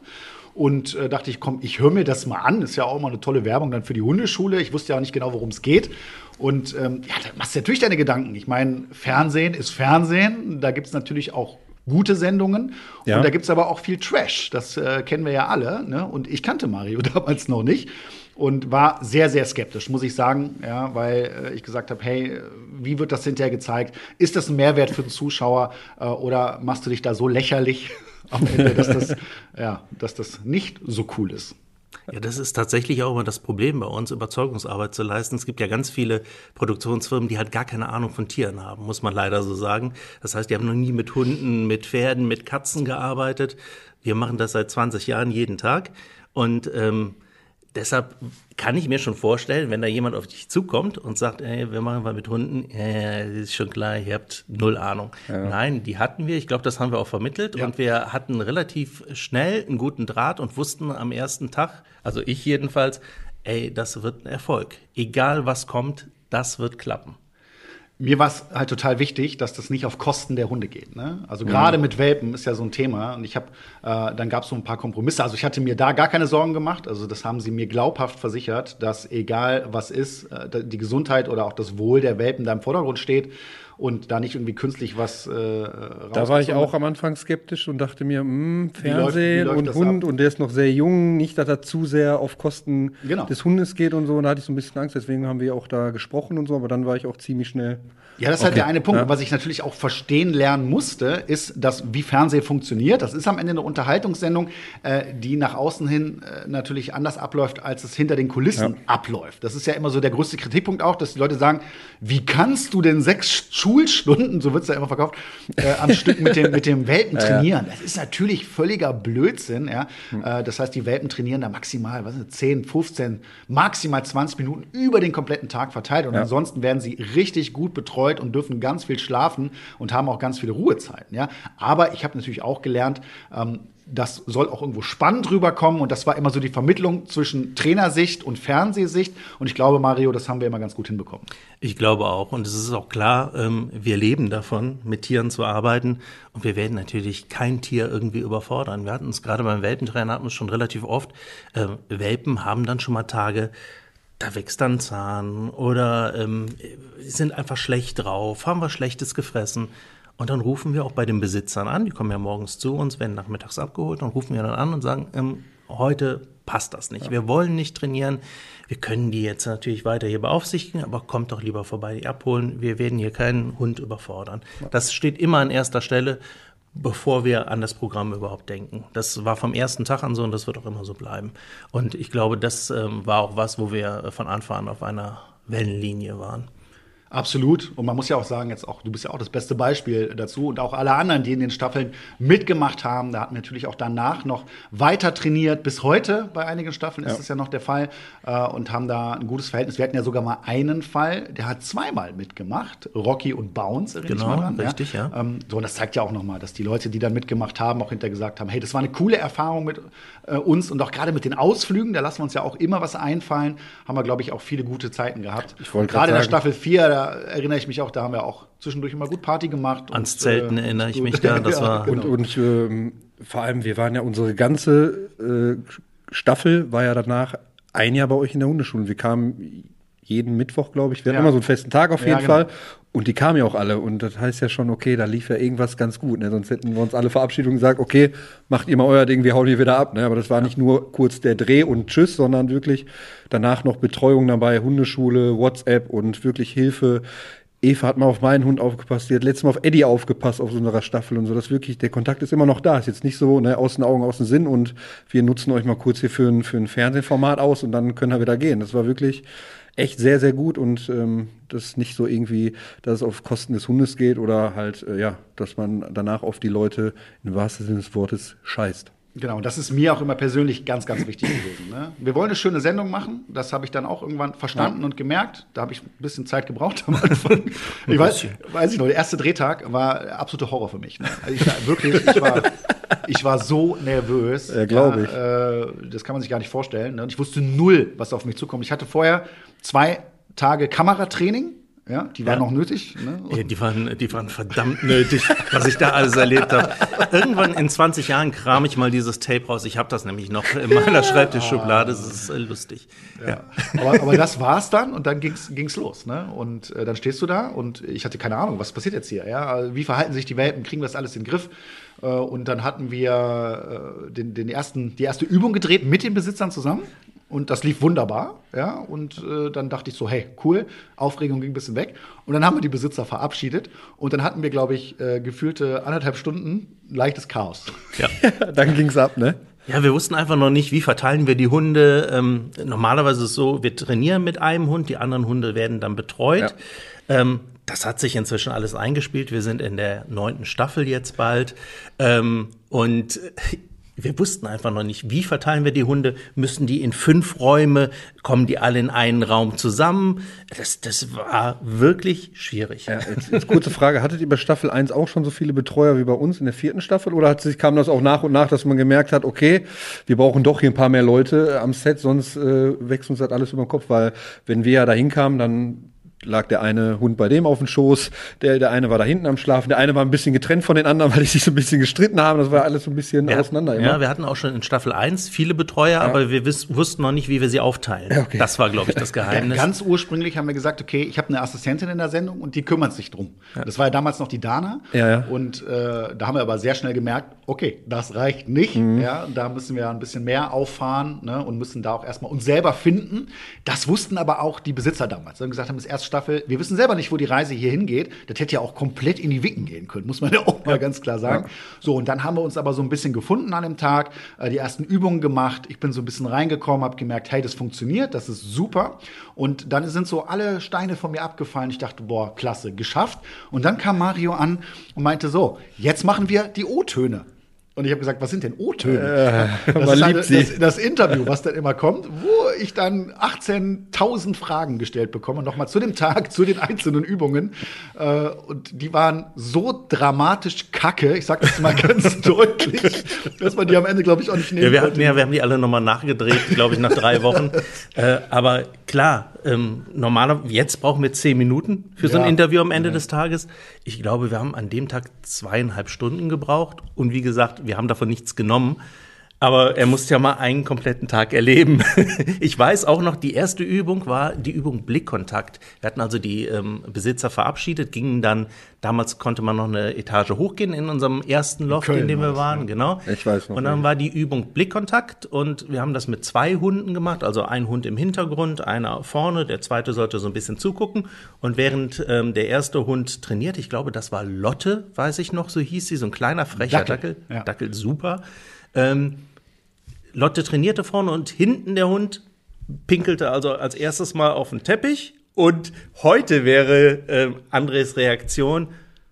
und äh, dachte ich, komm, ich höre mir das mal an. Ist ja auch mal eine tolle Werbung dann für die Hundeschule. Ich wusste ja auch nicht genau, worum es geht. Und ähm, ja, da machst du natürlich deine Gedanken. Ich meine, Fernsehen ist Fernsehen. Da gibt es natürlich auch gute Sendungen. Ja. Und da gibt es aber auch viel Trash. Das äh, kennen wir ja alle. Ne? Und ich kannte Mario [LAUGHS] damals noch nicht und war sehr, sehr skeptisch, muss ich sagen, ja, weil äh, ich gesagt habe, hey, wie wird das hinterher gezeigt? Ist das ein Mehrwert für den Zuschauer äh, oder machst du dich da so lächerlich [LAUGHS] am Ende, dass das, ja, dass das nicht so cool ist? Ja, das ist tatsächlich auch immer das Problem bei uns, Überzeugungsarbeit zu leisten. Es gibt ja ganz viele Produktionsfirmen, die halt gar keine Ahnung von Tieren haben, muss man leider so sagen. Das heißt, die haben noch nie mit Hunden, mit Pferden, mit Katzen gearbeitet. Wir machen das seit 20 Jahren jeden Tag. Und ähm, deshalb kann ich mir schon vorstellen, wenn da jemand auf dich zukommt und sagt, ey, wir machen mal mit Hunden, das ist schon klar, ihr habt null Ahnung. Ja. Nein, die hatten wir, ich glaube, das haben wir auch vermittelt ja. und wir hatten relativ schnell einen guten Draht und wussten am ersten Tag, also ich jedenfalls, ey, das wird ein Erfolg. Egal was kommt, das wird klappen mir war es halt total wichtig, dass das nicht auf Kosten der Hunde geht. Ne? Also gerade mhm. mit Welpen ist ja so ein Thema. Und ich habe, äh, dann gab es so ein paar Kompromisse. Also ich hatte mir da gar keine Sorgen gemacht. Also das haben sie mir glaubhaft versichert, dass egal was ist, äh, die Gesundheit oder auch das Wohl der Welpen da im Vordergrund steht und da nicht irgendwie künstlich was äh, Da war ich auch am Anfang skeptisch und dachte mir, mh, hm, Fernsehen wie läuft, wie läuft und Hund ab? und der ist noch sehr jung, nicht, dass er zu sehr auf Kosten genau. des Hundes geht und so. Und da hatte ich so ein bisschen Angst, deswegen haben wir auch da gesprochen und so, aber dann war ich auch ziemlich schnell. Ja, das ist okay. halt der eine Punkt. Ja. Was ich natürlich auch verstehen lernen musste, ist, dass wie Fernsehen funktioniert. Das ist am Ende eine Unterhaltungssendung, äh, die nach außen hin äh, natürlich anders abläuft, als es hinter den Kulissen ja. abläuft. Das ist ja immer so der größte Kritikpunkt auch, dass die Leute sagen, wie kannst du denn sechs Schulstunden, so wird es ja immer verkauft, äh, am [LAUGHS] Stück mit dem, mit dem Welpen trainieren. Das ist natürlich völliger Blödsinn. Ja? Hm. Äh, das heißt, die Welpen trainieren da maximal was ist 10, 15, maximal 20 Minuten über den kompletten Tag verteilt. Und ansonsten werden sie richtig gut betreut und dürfen ganz viel schlafen und haben auch ganz viele Ruhezeiten. Ja? Aber ich habe natürlich auch gelernt, ähm, das soll auch irgendwo spannend rüberkommen und das war immer so die Vermittlung zwischen Trainersicht und Fernsehsicht und ich glaube, Mario, das haben wir immer ganz gut hinbekommen. Ich glaube auch und es ist auch klar, ähm, wir leben davon, mit Tieren zu arbeiten und wir werden natürlich kein Tier irgendwie überfordern. Wir hatten uns gerade beim Welpentrainer hatten wir schon relativ oft, äh, Welpen haben dann schon mal Tage, da wächst dann Zahn oder ähm, sind einfach schlecht drauf, haben wir Schlechtes gefressen. Und dann rufen wir auch bei den Besitzern an, die kommen ja morgens zu uns, werden nachmittags abgeholt, dann rufen wir dann an und sagen, ähm, heute passt das nicht. Ja. Wir wollen nicht trainieren. Wir können die jetzt natürlich weiter hier beaufsichtigen, aber kommt doch lieber vorbei, die abholen. Wir werden hier keinen Hund überfordern. Ja. Das steht immer an erster Stelle, bevor wir an das Programm überhaupt denken. Das war vom ersten Tag an so und das wird auch immer so bleiben. Und ich glaube, das ähm, war auch was, wo wir von Anfang an auf einer Wellenlinie waren. Absolut. Und man muss ja auch sagen, jetzt auch, du bist ja auch das beste Beispiel dazu und auch alle anderen, die in den Staffeln mitgemacht haben. Da hatten wir natürlich auch danach noch weiter trainiert. Bis heute bei einigen Staffeln ja. ist das ja noch der Fall äh, und haben da ein gutes Verhältnis. Wir hatten ja sogar mal einen Fall, der hat zweimal mitgemacht. Rocky und Bounce, erinnere genau, ich mal dran. Richtig, ja. ja. Ähm, so, und das zeigt ja auch nochmal, dass die Leute, die da mitgemacht haben, auch hinterher gesagt haben, hey, das war eine coole Erfahrung mit äh, uns und auch gerade mit den Ausflügen, da lassen wir uns ja auch immer was einfallen, haben wir, glaube ich, auch viele gute Zeiten gehabt. Gerade in der Staffel 4, da erinnere ich mich auch, da haben wir auch zwischendurch immer gut Party gemacht. Ans und, Zelten äh, erinnere ich mich da. Das [LAUGHS] ja, war genau. Und, und ähm, vor allem, wir waren ja unsere ganze äh, Staffel war ja danach ein Jahr bei euch in der Hundeschule. Wir kamen jeden Mittwoch, glaube ich. Wir hatten ja. immer so einen festen Tag auf jeden ja, genau. Fall. Und die kamen ja auch alle. Und das heißt ja schon, okay, da lief ja irgendwas ganz gut. Ne? Sonst hätten wir uns alle Verabschiedungen gesagt, okay, macht ihr mal euer Ding, wir hauen hier wieder ab. Ne? Aber das war nicht nur kurz der Dreh und Tschüss, sondern wirklich danach noch Betreuung dabei, Hundeschule, WhatsApp und wirklich Hilfe. Eva hat mal auf meinen Hund aufgepasst, die hat letztes Mal auf Eddie aufgepasst auf so einer Staffel und so. Das wirklich, der Kontakt ist immer noch da. Ist jetzt nicht so, ne, aus den Augen, aus dem Sinn und wir nutzen euch mal kurz hier für ein, für ein Fernsehformat aus und dann können wir wieder gehen. Das war wirklich, echt sehr, sehr gut und ähm, das nicht so irgendwie, dass es auf Kosten des Hundes geht oder halt, äh, ja, dass man danach auf die Leute im wahrsten Sinne des Wortes scheißt. Genau, und das ist mir auch immer persönlich ganz, ganz wichtig gewesen. Ne? Wir wollen eine schöne Sendung machen. Das habe ich dann auch irgendwann verstanden ja. und gemerkt. Da habe ich ein bisschen Zeit gebraucht am Anfang. [LAUGHS] ich weiß, weiß ich noch, der erste Drehtag war absoluter Horror für mich. Ne? Also ich war wirklich, ich war, [LAUGHS] ich war so nervös. Ja, glaube ich. Ja, äh, das kann man sich gar nicht vorstellen. Ne? Und ich wusste null, was auf mich zukommt. Ich hatte vorher zwei Tage Kameratraining ja, die waren ja. noch nötig. Ne? Ja, die, waren, die waren verdammt nötig, [LAUGHS] was ich da alles erlebt habe. Irgendwann in 20 Jahren kram ich mal dieses Tape raus. Ich habe das nämlich noch in meiner [LAUGHS] Schreibtischschublade. Das ist äh, lustig. Ja. Aber, aber das war's dann und dann ging's, ging's los. Ne? Und äh, dann stehst du da und ich hatte keine Ahnung, was passiert jetzt hier. Ja? Wie verhalten sich die Welpen? Kriegen wir das alles in den Griff? Äh, und dann hatten wir äh, den, den ersten, die erste Übung gedreht mit den Besitzern zusammen. Und das lief wunderbar, ja. Und äh, dann dachte ich so, hey, cool, Aufregung ging ein bisschen weg. Und dann haben wir die Besitzer verabschiedet. Und dann hatten wir, glaube ich, äh, gefühlte anderthalb Stunden leichtes Chaos. Ja, [LAUGHS] dann ging's ab, ne? Ja, wir wussten einfach noch nicht, wie verteilen wir die Hunde. Ähm, normalerweise ist es so, wir trainieren mit einem Hund, die anderen Hunde werden dann betreut. Ja. Ähm, das hat sich inzwischen alles eingespielt. Wir sind in der neunten Staffel jetzt bald. Ähm, und wir wussten einfach noch nicht, wie verteilen wir die Hunde? Müssen die in fünf Räume? Kommen die alle in einen Raum zusammen? Das, das war wirklich schwierig. Ja, jetzt, jetzt kurze Frage. Hattet ihr bei Staffel 1 auch schon so viele Betreuer wie bei uns in der vierten Staffel? Oder hat sich, kam das auch nach und nach, dass man gemerkt hat, okay, wir brauchen doch hier ein paar mehr Leute am Set, sonst äh, wächst uns das alles über den Kopf? Weil wenn wir ja dahin kamen, dann lag der eine Hund bei dem auf dem Schoß, der, der eine war da hinten am Schlafen, der eine war ein bisschen getrennt von den anderen, [LAUGHS] weil die sich so ein bisschen gestritten haben. Das war alles so ein bisschen ja, auseinander. Immer. Ja, wir hatten auch schon in Staffel 1 viele Betreuer, ja. aber wir wiss, wussten noch nicht, wie wir sie aufteilen. Okay. Das war, glaube ich, das [LAUGHS] Geheimnis. Ja, ganz ursprünglich haben wir gesagt, okay, ich habe eine Assistentin in der Sendung und die kümmert sich drum. Das war ja damals noch die Dana. Ja, ja. Und äh, da haben wir aber sehr schnell gemerkt, okay, das reicht nicht. Mhm. Ja, da müssen wir ein bisschen mehr auffahren ne, und müssen da auch erstmal uns selber finden. Das wussten aber auch die Besitzer damals. Sie haben gesagt haben, das erste Staffel, wir wissen selber nicht, wo die Reise hier hingeht. Das hätte ja auch komplett in die Wicken gehen können, muss man ja auch mal ganz klar sagen. Ja. So, und dann haben wir uns aber so ein bisschen gefunden an dem Tag, äh, die ersten Übungen gemacht. Ich bin so ein bisschen reingekommen, habe gemerkt, hey, das funktioniert, das ist super. Und dann sind so alle Steine von mir abgefallen. Ich dachte, boah, klasse, geschafft. Und dann kam Mario an und meinte so, jetzt machen wir die O-Töne. Und ich habe gesagt, was sind denn O-Töne? Äh, das ist [LAUGHS] halt das, das, Interview, was dann immer kommt, wo ich dann 18.000 Fragen gestellt bekomme, nochmal zu dem Tag, zu den einzelnen Übungen. Äh, und die waren so dramatisch kacke, ich sage das mal [LAUGHS] ganz deutlich, dass man die am Ende, glaube ich, auch nicht nehmen ja, wir, hatten, ja, wir haben die alle nochmal nachgedreht, glaube ich, nach drei Wochen. [LAUGHS] äh, aber klar, ähm, normaler, jetzt brauchen wir zehn Minuten für so ein Interview am Ende ja. des Tages. Ich glaube, wir haben an dem Tag zweieinhalb Stunden gebraucht. Und wie gesagt, wir haben davon nichts genommen. Aber er musste ja mal einen kompletten Tag erleben. [LAUGHS] ich weiß auch noch, die erste Übung war die Übung Blickkontakt. Wir hatten also die ähm, Besitzer verabschiedet, gingen dann, damals konnte man noch eine Etage hochgehen in unserem ersten Loft, in, in dem wir waren, ja. genau. Ich weiß noch. Und dann nicht. war die Übung Blickkontakt und wir haben das mit zwei Hunden gemacht, also ein Hund im Hintergrund, einer vorne, der zweite sollte so ein bisschen zugucken. Und während ähm, der erste Hund trainiert, ich glaube, das war Lotte, weiß ich noch, so hieß sie, so ein kleiner frecher Dackel, Dackel, ja. Dackel super. Ähm, Lotte trainierte vorne und hinten der Hund pinkelte also als erstes mal auf den Teppich Und heute wäre äh, Andres Reaktion,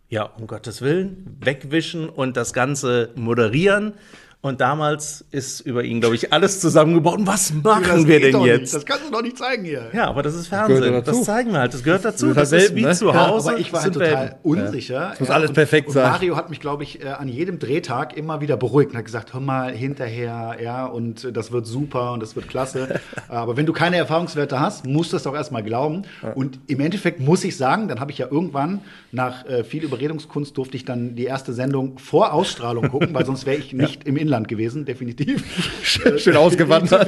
ja, um Gottes Willen, wegwischen und das Ganze moderieren. Und damals ist über ihn, glaube ich, alles zusammengebaut. Und was machen wir denn jetzt? Nicht. Das kannst du doch nicht zeigen hier. Ja, aber das ist Fernsehen. Das, das zeigen wir halt. Das gehört dazu. Das, das ist wie ne? zu Hause. Ja, aber ich war halt total unsicher. Ja. Das muss alles perfekt und, sein. Und Mario hat mich, glaube ich, äh, an jedem Drehtag immer wieder beruhigt und hat gesagt, hör mal hinterher, ja, und das wird super und das wird klasse. [LAUGHS] aber wenn du keine Erfahrungswerte hast, musst du das doch erstmal glauben. Ja. Und im Endeffekt muss ich sagen, dann habe ich ja irgendwann nach äh, viel Überredungskunst durfte ich dann die erste Sendung vor Ausstrahlung gucken, weil sonst wäre ich [LAUGHS] nicht im Inland gewesen, definitiv. [LAUGHS] Schön, schön ausgewandert.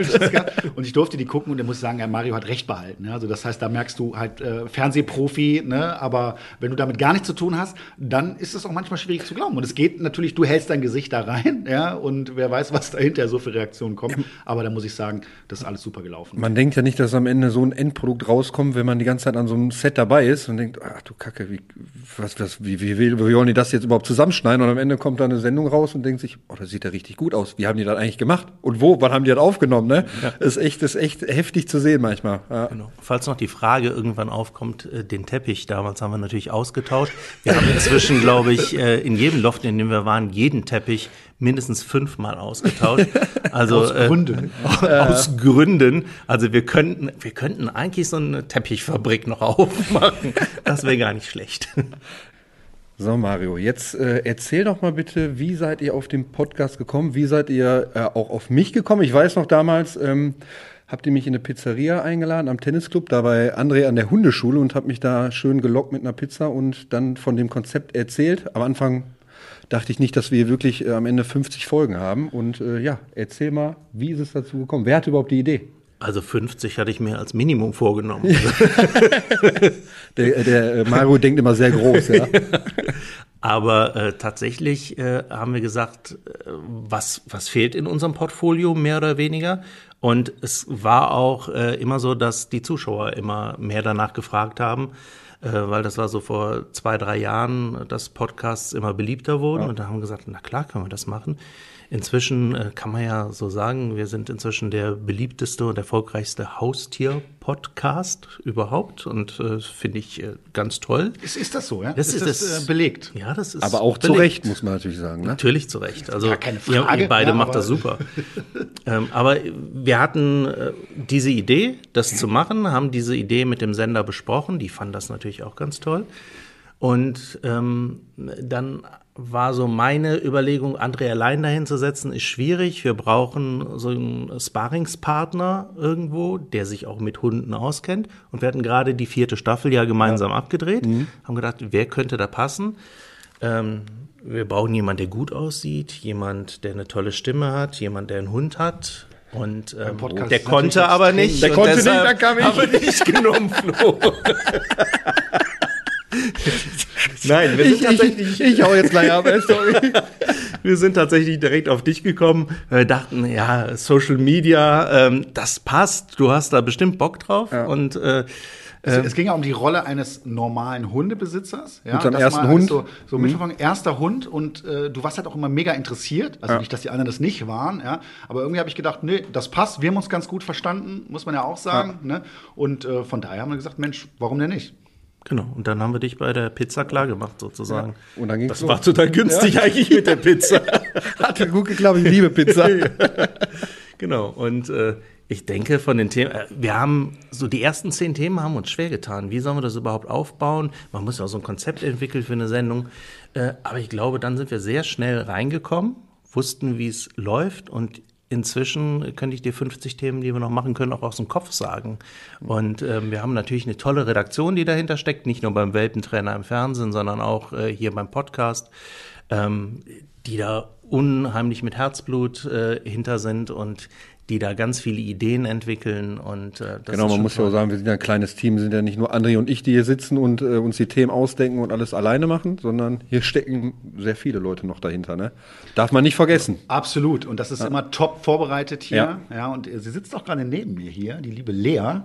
und ich durfte die gucken und ich muss sagen, ja, Mario hat recht behalten. Also das heißt, da merkst du halt äh, Fernsehprofi, ne? aber wenn du damit gar nichts zu tun hast, dann ist es auch manchmal schwierig zu glauben. Und es geht natürlich, du hältst dein Gesicht da rein, [LAUGHS] ja, und wer weiß, was dahinter so für Reaktionen kommen. Aber da muss ich sagen, das ist alles super gelaufen. Man denkt ja nicht, dass am Ende so ein Endprodukt rauskommt, wenn man die ganze Zeit an so einem Set dabei ist und denkt, ach du Kacke, wie, was, was, wie, wie, wie wollen die das jetzt überhaupt zusammenschneiden? Und am Ende kommt da eine Sendung raus und denkt sich, oh, das sieht ja richtig gut aus. Wie haben die das eigentlich gemacht? Und wo? Wann haben die das aufgenommen? Ne? Ja. ist echt, ist echt heftig zu sehen manchmal. Ja. Genau. Falls noch die Frage irgendwann aufkommt, äh, den Teppich damals haben wir natürlich ausgetauscht. Wir haben inzwischen, glaube ich, äh, in jedem Loft, in dem wir waren, jeden Teppich mindestens fünfmal ausgetauscht. [LAUGHS] Also aus Gründen. Äh, [LAUGHS] aus Gründen. Also wir könnten, wir könnten eigentlich so eine Teppichfabrik noch [LAUGHS] aufmachen. Das wäre gar nicht schlecht. So, Mario, jetzt äh, erzähl doch mal bitte, wie seid ihr auf den Podcast gekommen? Wie seid ihr äh, auch auf mich gekommen? Ich weiß noch damals, ähm, habt ihr mich in eine Pizzeria eingeladen am Tennisclub, da bei André an der Hundeschule und habt mich da schön gelockt mit einer Pizza und dann von dem Konzept erzählt. Am Anfang dachte ich nicht, dass wir wirklich äh, am Ende 50 Folgen haben. Und äh, ja, erzähl mal, wie ist es dazu gekommen? Wer hatte überhaupt die Idee? Also 50 hatte ich mir als Minimum vorgenommen. [LAUGHS] der, der Mario denkt immer sehr groß, ja. [LAUGHS] Aber äh, tatsächlich äh, haben wir gesagt, äh, was, was fehlt in unserem Portfolio, mehr oder weniger. Und es war auch äh, immer so, dass die Zuschauer immer mehr danach gefragt haben, äh, weil das war so vor zwei, drei Jahren, dass Podcasts immer beliebter wurden. Ja. Und da haben wir gesagt, na klar, können wir das machen. Inzwischen äh, kann man ja so sagen, wir sind inzwischen der beliebteste und erfolgreichste Haustier-Podcast überhaupt und äh, finde ich äh, ganz toll. Ist, ist das so, ja? Das ist, ist das, äh, belegt. Ja, das ist Aber auch belegt. zu Recht, muss man natürlich sagen. Ne? Natürlich zu Recht. Also ja, keine Frage. Ihr, beide ja, macht das super. [LAUGHS] ähm, aber wir hatten äh, diese Idee, das zu machen, haben diese Idee mit dem Sender besprochen. Die fanden das natürlich auch ganz toll. Und ähm, dann war so meine Überlegung, André allein dahin zu setzen, ist schwierig. Wir brauchen so einen Sparringspartner irgendwo, der sich auch mit Hunden auskennt. Und wir hatten gerade die vierte Staffel ja gemeinsam ja. abgedreht, mhm. haben gedacht, wer könnte da passen? Ähm, wir brauchen jemanden, der gut aussieht, jemand, der eine tolle Stimme hat, jemand, der einen Hund hat. Und ähm, der konnte aber nicht. Der konnte nicht, da kam ich. Aber nicht genommen, Flo. [LAUGHS] [LAUGHS] Nein, wir sind ich, tatsächlich. Ich, ich hau jetzt gleich ab, sorry. [LAUGHS] wir sind tatsächlich direkt auf dich gekommen, äh, dachten, ja, Social Media, ähm, das passt, du hast da bestimmt Bock drauf. Ja. Und äh, es, es, ging ja um die Rolle eines normalen Hundebesitzers. Ja, mit seinem ersten Hund. So, so mhm. Mittelfang, erster Hund und äh, du warst halt auch immer mega interessiert. Also ja. nicht, dass die anderen das nicht waren, ja. Aber irgendwie habe ich gedacht, nee, das passt. Wir haben uns ganz gut verstanden, muss man ja auch sagen. Ja. Ne? Und äh, von daher haben wir gesagt, Mensch, warum denn nicht? Genau, und dann haben wir dich bei der Pizza klar gemacht, sozusagen. Ja. Und dann ging's das war total günstig ja. [LAUGHS] eigentlich mit der Pizza. [LAUGHS] Hat gut geklappt, ich liebe Pizza. [LAUGHS] genau, und äh, ich denke von den Themen, äh, wir haben so die ersten zehn Themen haben uns schwer getan. Wie sollen wir das überhaupt aufbauen? Man muss ja auch so ein Konzept entwickeln für eine Sendung. Äh, aber ich glaube, dann sind wir sehr schnell reingekommen, wussten, wie es läuft und inzwischen könnte ich dir 50 Themen, die wir noch machen können, auch aus dem Kopf sagen. Und ähm, wir haben natürlich eine tolle Redaktion, die dahinter steckt, nicht nur beim Welpentrainer im Fernsehen, sondern auch äh, hier beim Podcast, ähm, die da unheimlich mit Herzblut äh, hinter sind und die da ganz viele Ideen entwickeln und äh, das Genau, man muss ja auch sagen, wir sind ja ein kleines Team, sind ja nicht nur André und ich, die hier sitzen und äh, uns die Themen ausdenken und alles alleine machen, sondern hier stecken sehr viele Leute noch dahinter, ne? Darf man nicht vergessen. Absolut und das ist ja. immer top vorbereitet hier, ja, ja und sie sitzt auch gerade neben mir hier, die liebe Lea.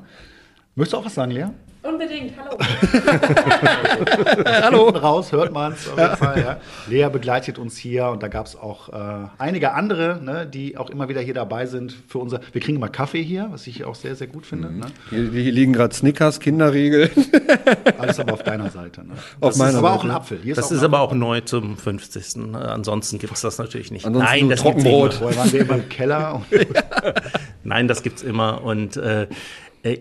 Möchtest du auch was sagen, Lea? Unbedingt, hallo. [LAUGHS] [LAUGHS] hallo. raus hört man es auf jeden Fall. Ja. Lea begleitet uns hier und da gab es auch äh, einige andere, ne, die auch immer wieder hier dabei sind für unser. Wir kriegen immer Kaffee hier, was ich auch sehr, sehr gut finde. Mhm. Ne? Hier, hier, liegen gerade Snickers, Kinderriegel. [LAUGHS] Alles aber auf deiner Seite. Ne? Auf das meiner ist aber Seite. auch ein Apfel. Hier das ist, ist aber auch neu zum 50. Ansonsten gibt es das natürlich nicht. Ansonsten Nein, das Trockenbrot. Vorher waren wir immer im Keller. Nein, das gibt es immer und äh,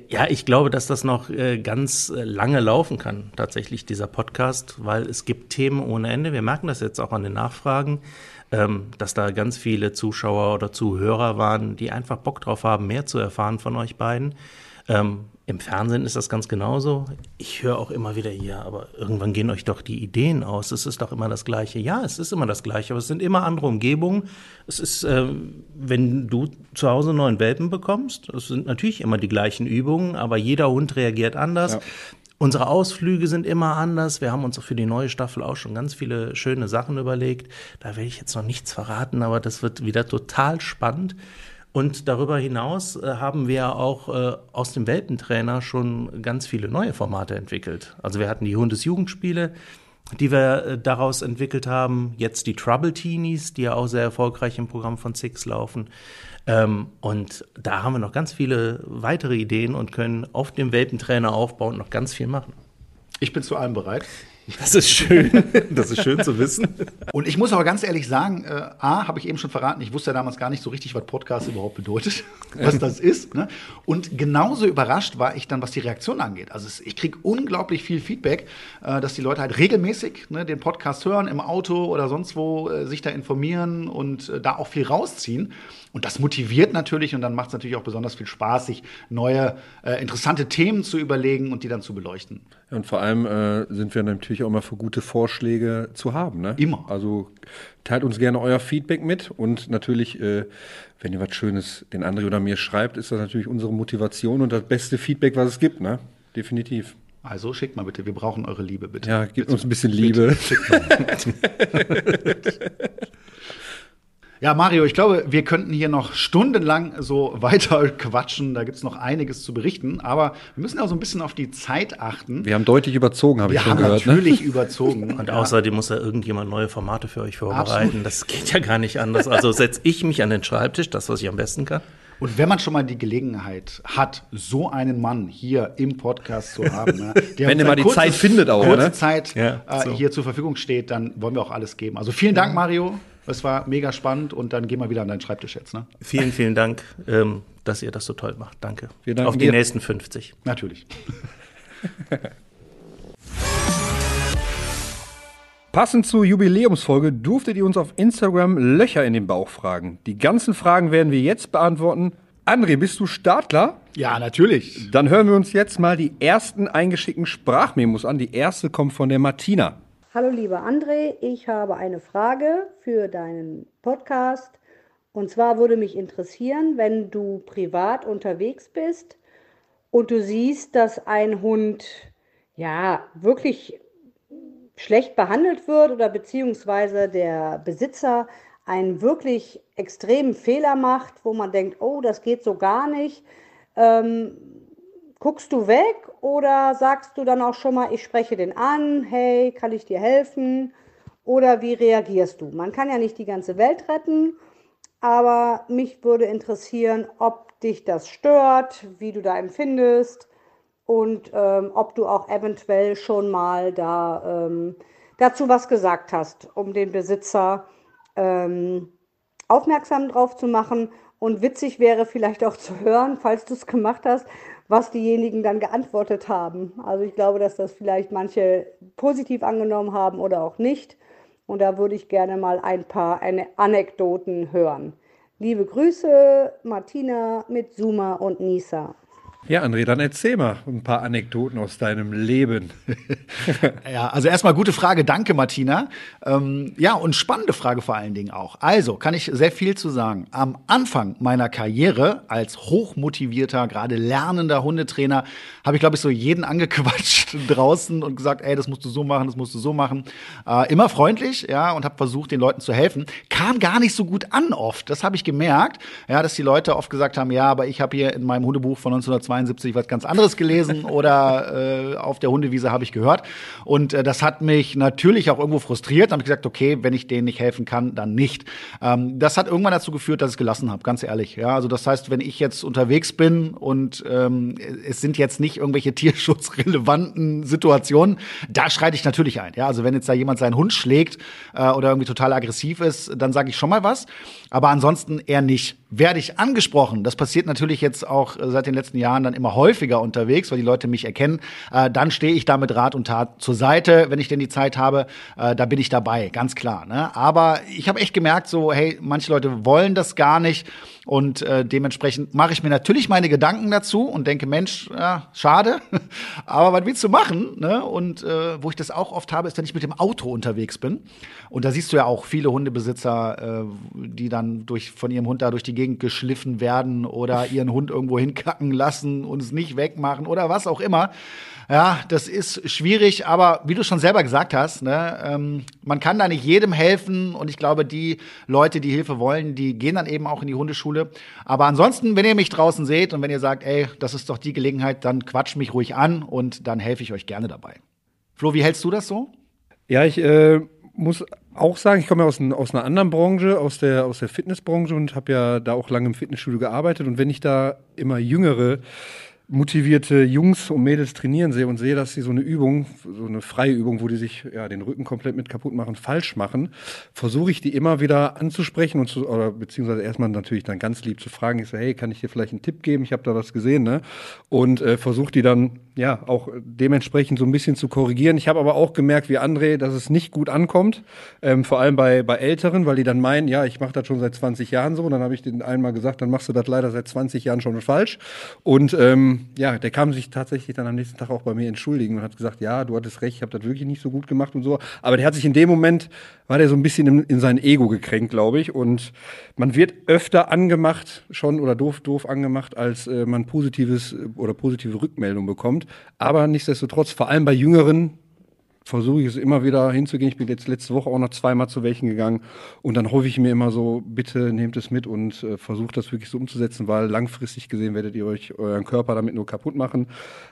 ja, ich glaube, dass das noch äh, ganz äh, lange laufen kann, tatsächlich, dieser Podcast, weil es gibt Themen ohne Ende. Wir merken das jetzt auch an den Nachfragen, ähm, dass da ganz viele Zuschauer oder Zuhörer waren, die einfach Bock drauf haben, mehr zu erfahren von euch beiden. Im Fernsehen ist das ganz genauso. Ich höre auch immer wieder hier, aber irgendwann gehen euch doch die Ideen aus. Es ist doch immer das Gleiche. Ja, es ist immer das Gleiche, aber es sind immer andere Umgebungen. Es ist, äh, wenn du zu Hause einen neuen Welpen bekommst, es sind natürlich immer die gleichen Übungen, aber jeder Hund reagiert anders. Ja. Unsere Ausflüge sind immer anders. Wir haben uns auch für die neue Staffel auch schon ganz viele schöne Sachen überlegt. Da werde ich jetzt noch nichts verraten, aber das wird wieder total spannend. Und darüber hinaus äh, haben wir auch äh, aus dem Welpentrainer schon ganz viele neue Formate entwickelt. Also wir hatten die Hundesjugendspiele, die wir äh, daraus entwickelt haben. Jetzt die Trouble Teenies, die ja auch sehr erfolgreich im Programm von Six laufen. Ähm, und da haben wir noch ganz viele weitere Ideen und können auf dem Welpentrainer aufbauen und noch ganz viel machen. Ich bin zu allem bereit. Das ist schön. [LAUGHS] Das ist schön zu wissen. Und ich muss aber ganz ehrlich sagen, äh, A, habe ich eben schon verraten, ich wusste ja damals gar nicht so richtig, was Podcast überhaupt bedeutet, [LAUGHS] was das ist. Ne? Und genauso überrascht war ich dann, was die Reaktion angeht. Also es, ich kriege unglaublich viel Feedback, äh, dass die Leute halt regelmäßig ne, den Podcast hören, im Auto oder sonst wo äh, sich da informieren und äh, da auch viel rausziehen. Und das motiviert natürlich und dann macht es natürlich auch besonders viel Spaß, sich neue, äh, interessante Themen zu überlegen und die dann zu beleuchten. Und vor allem äh, sind wir natürlich auch immer für gute Vorschläge zu haben. Ne? Immer. Also teilt uns gerne euer Feedback mit und natürlich, äh, wenn ihr was Schönes den André oder mir schreibt, ist das natürlich unsere Motivation und das beste Feedback, was es gibt. Ne? Definitiv. Also schickt mal bitte, wir brauchen eure Liebe bitte. Ja, gebt uns ein bisschen Liebe. [LAUGHS] [LAUGHS] Ja, Mario, ich glaube, wir könnten hier noch stundenlang so [LAUGHS] weiter quatschen. Da gibt es noch einiges zu berichten. Aber wir müssen auch so ein bisschen auf die Zeit achten. Wir haben deutlich überzogen, habe ich schon gehört. Wir haben natürlich ne? [LAUGHS] überzogen. Und außerdem muss da irgendjemand neue Formate für euch vorbereiten. Absolut. Das geht ja gar nicht anders. Also setze ich mich an den Schreibtisch, das, was ich am besten kann. Und wenn man schon mal die Gelegenheit hat, so einen Mann hier im Podcast zu haben, ne, [LAUGHS] der wenn er mal die kurze, Zeit findet auch, kurze ne? Zeit ja, so. äh, hier zur Verfügung steht, dann wollen wir auch alles geben. Also vielen Dank, Mario. Es war mega spannend und dann gehen wir wieder an deinen Schreibtisch jetzt. Ne? Vielen, vielen Dank, ähm, dass ihr das so toll macht. Danke. Wir Auf die dir. nächsten 50. Natürlich. [LAUGHS] Passend zur Jubiläumsfolge durftet ihr uns auf Instagram Löcher in den Bauch fragen. Die ganzen Fragen werden wir jetzt beantworten. André, bist du startklar? Ja, natürlich. Dann hören wir uns jetzt mal die ersten eingeschickten Sprachmemos an. Die erste kommt von der Martina. Hallo lieber André, ich habe eine Frage für deinen Podcast. Und zwar würde mich interessieren, wenn du privat unterwegs bist und du siehst, dass ein Hund ja wirklich schlecht behandelt wird oder beziehungsweise der Besitzer einen wirklich extremen Fehler macht, wo man denkt, oh, das geht so gar nicht. Ähm, guckst du weg oder sagst du dann auch schon mal, ich spreche den an, hey, kann ich dir helfen? Oder wie reagierst du? Man kann ja nicht die ganze Welt retten, aber mich würde interessieren, ob dich das stört, wie du da empfindest und ähm, ob du auch eventuell schon mal da ähm, dazu was gesagt hast, um den Besitzer ähm, aufmerksam drauf zu machen. Und witzig wäre vielleicht auch zu hören, falls du es gemacht hast, was diejenigen dann geantwortet haben. Also ich glaube, dass das vielleicht manche positiv angenommen haben oder auch nicht. Und da würde ich gerne mal ein paar Anekdoten hören. Liebe Grüße, Martina mit Suma und Nisa. Ja, André, dann erzähl mal ein paar Anekdoten aus deinem Leben. [LAUGHS] ja, also erstmal gute Frage. Danke, Martina. Ähm, ja, und spannende Frage vor allen Dingen auch. Also, kann ich sehr viel zu sagen. Am Anfang meiner Karriere als hochmotivierter, gerade lernender Hundetrainer, habe ich, glaube ich, so jeden angequatscht [LAUGHS] draußen und gesagt, ey, das musst du so machen, das musst du so machen. Äh, immer freundlich, ja, und habe versucht, den Leuten zu helfen. Kam gar nicht so gut an oft. Das habe ich gemerkt, ja, dass die Leute oft gesagt haben, ja, aber ich habe hier in meinem Hundebuch von 1920 72 was ganz anderes gelesen [LAUGHS] oder äh, auf der Hundewiese habe ich gehört. Und äh, das hat mich natürlich auch irgendwo frustriert. Dann habe ich gesagt, okay, wenn ich denen nicht helfen kann, dann nicht. Ähm, das hat irgendwann dazu geführt, dass ich es gelassen habe, ganz ehrlich. Ja, also das heißt, wenn ich jetzt unterwegs bin und ähm, es sind jetzt nicht irgendwelche [LAUGHS] tierschutzrelevanten Situationen, da schreite ich natürlich ein. Ja, also wenn jetzt da jemand seinen Hund schlägt äh, oder irgendwie total aggressiv ist, dann sage ich schon mal was. Aber ansonsten eher nicht. Werde ich angesprochen, das passiert natürlich jetzt auch äh, seit den letzten Jahren dann immer häufiger unterwegs, weil die Leute mich erkennen, äh, dann stehe ich da mit Rat und Tat zur Seite, wenn ich denn die Zeit habe, äh, da bin ich dabei, ganz klar. Ne? Aber ich habe echt gemerkt, so, hey, manche Leute wollen das gar nicht und äh, dementsprechend mache ich mir natürlich meine Gedanken dazu und denke, Mensch, ja, schade, [LAUGHS] aber was willst du machen? Ne? Und äh, wo ich das auch oft habe, ist, wenn ich mit dem Auto unterwegs bin. Und da siehst du ja auch viele Hundebesitzer, äh, die dann durch, von ihrem Hund da durch die Gegend geschliffen werden oder ihren Hund irgendwo hinkacken lassen und es nicht wegmachen oder was auch immer. Ja, das ist schwierig, aber wie du schon selber gesagt hast, ne, ähm, man kann da nicht jedem helfen und ich glaube, die Leute, die Hilfe wollen, die gehen dann eben auch in die Hundeschule. Aber ansonsten, wenn ihr mich draußen seht und wenn ihr sagt, ey, das ist doch die Gelegenheit, dann quatsch mich ruhig an und dann helfe ich euch gerne dabei. Flo, wie hältst du das so? Ja, ich äh, muss auch sagen, ich komme ja aus, ein, aus einer anderen Branche, aus der, aus der Fitnessbranche und habe ja da auch lange im Fitnessstudio gearbeitet. Und wenn ich da immer jüngere motivierte Jungs und Mädels trainieren sehe und sehe, dass sie so eine Übung, so eine freie Übung, wo die sich ja den Rücken komplett mit kaputt machen, falsch machen, versuche ich die immer wieder anzusprechen und zu, oder beziehungsweise erstmal natürlich dann ganz lieb zu fragen. Ich so, hey, kann ich dir vielleicht einen Tipp geben? Ich habe da was gesehen, ne? Und äh, versuche die dann ja auch dementsprechend so ein bisschen zu korrigieren. Ich habe aber auch gemerkt, wie André, dass es nicht gut ankommt, ähm, vor allem bei bei Älteren, weil die dann meinen, ja, ich mache das schon seit 20 Jahren so. Und dann habe ich den einmal gesagt, dann machst du das leider seit 20 Jahren schon falsch. Und ähm, ja, der kam sich tatsächlich dann am nächsten Tag auch bei mir entschuldigen und hat gesagt, ja, du hattest recht, ich habe das wirklich nicht so gut gemacht und so. Aber der hat sich in dem Moment, war der so ein bisschen in, in sein Ego gekränkt, glaube ich. Und man wird öfter angemacht schon oder doof, doof angemacht, als äh, man positives oder positive Rückmeldung bekommt. Aber nichtsdestotrotz, vor allem bei Jüngeren, versuche ich es immer wieder hinzugehen. Ich bin jetzt letzte Woche auch noch zweimal zu welchen gegangen und dann hoffe ich mir immer so, bitte nehmt es mit und äh, versucht das wirklich so umzusetzen, weil langfristig gesehen werdet ihr euch euren Körper damit nur kaputt machen.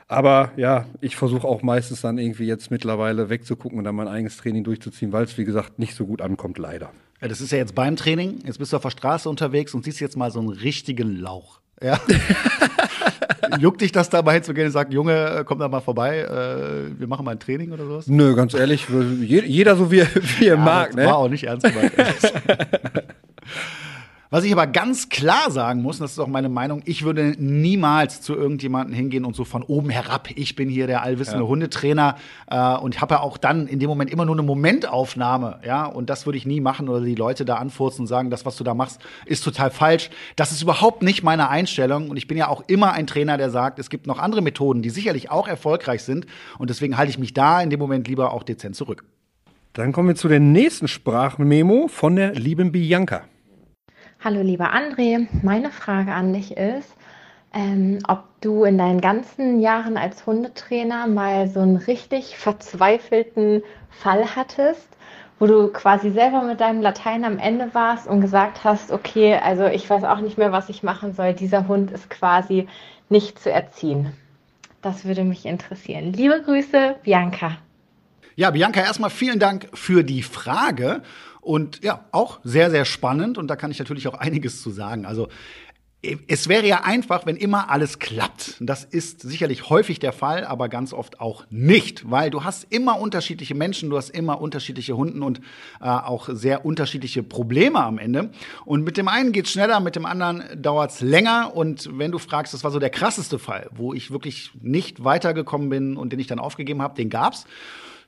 Aber ja, ich versuche auch meistens dann irgendwie jetzt mittlerweile wegzugucken und dann mein eigenes Training durchzuziehen, weil es wie gesagt nicht so gut ankommt, leider. Ja, das ist ja jetzt beim Training. Jetzt bist du auf der Straße unterwegs und siehst jetzt mal so einen richtigen Lauch. Ja. [LAUGHS] Juckt dich das dabei zu gehen und sagt, Junge, komm da mal vorbei, äh, wir machen mal ein Training oder sowas? Nö, ganz ehrlich, jeder so wie, wie er ja, mag. Ne? War auch nicht ernst gemeint. [LAUGHS] Was ich aber ganz klar sagen muss, und das ist auch meine Meinung, ich würde niemals zu irgendjemandem hingehen und so von oben herab, ich bin hier der allwissende ja. Hundetrainer äh, und habe ja auch dann in dem Moment immer nur eine Momentaufnahme, ja, und das würde ich nie machen oder die Leute da anfurzen und sagen, das, was du da machst, ist total falsch. Das ist überhaupt nicht meine Einstellung und ich bin ja auch immer ein Trainer, der sagt, es gibt noch andere Methoden, die sicherlich auch erfolgreich sind und deswegen halte ich mich da in dem Moment lieber auch dezent zurück. Dann kommen wir zu der nächsten Sprachmemo von der lieben Bianca. Hallo lieber André, meine Frage an dich ist, ähm, ob du in deinen ganzen Jahren als Hundetrainer mal so einen richtig verzweifelten Fall hattest, wo du quasi selber mit deinem Latein am Ende warst und gesagt hast, okay, also ich weiß auch nicht mehr, was ich machen soll, dieser Hund ist quasi nicht zu erziehen. Das würde mich interessieren. Liebe Grüße, Bianca. Ja, Bianca, erstmal vielen Dank für die Frage. Und ja, auch sehr, sehr spannend. Und da kann ich natürlich auch einiges zu sagen. Also es wäre ja einfach, wenn immer alles klappt. Das ist sicherlich häufig der Fall, aber ganz oft auch nicht, weil du hast immer unterschiedliche Menschen, du hast immer unterschiedliche Hunden und äh, auch sehr unterschiedliche Probleme am Ende. Und mit dem einen geht's schneller, mit dem anderen dauert's länger. Und wenn du fragst, das war so der krasseste Fall, wo ich wirklich nicht weitergekommen bin und den ich dann aufgegeben habe, den gab's.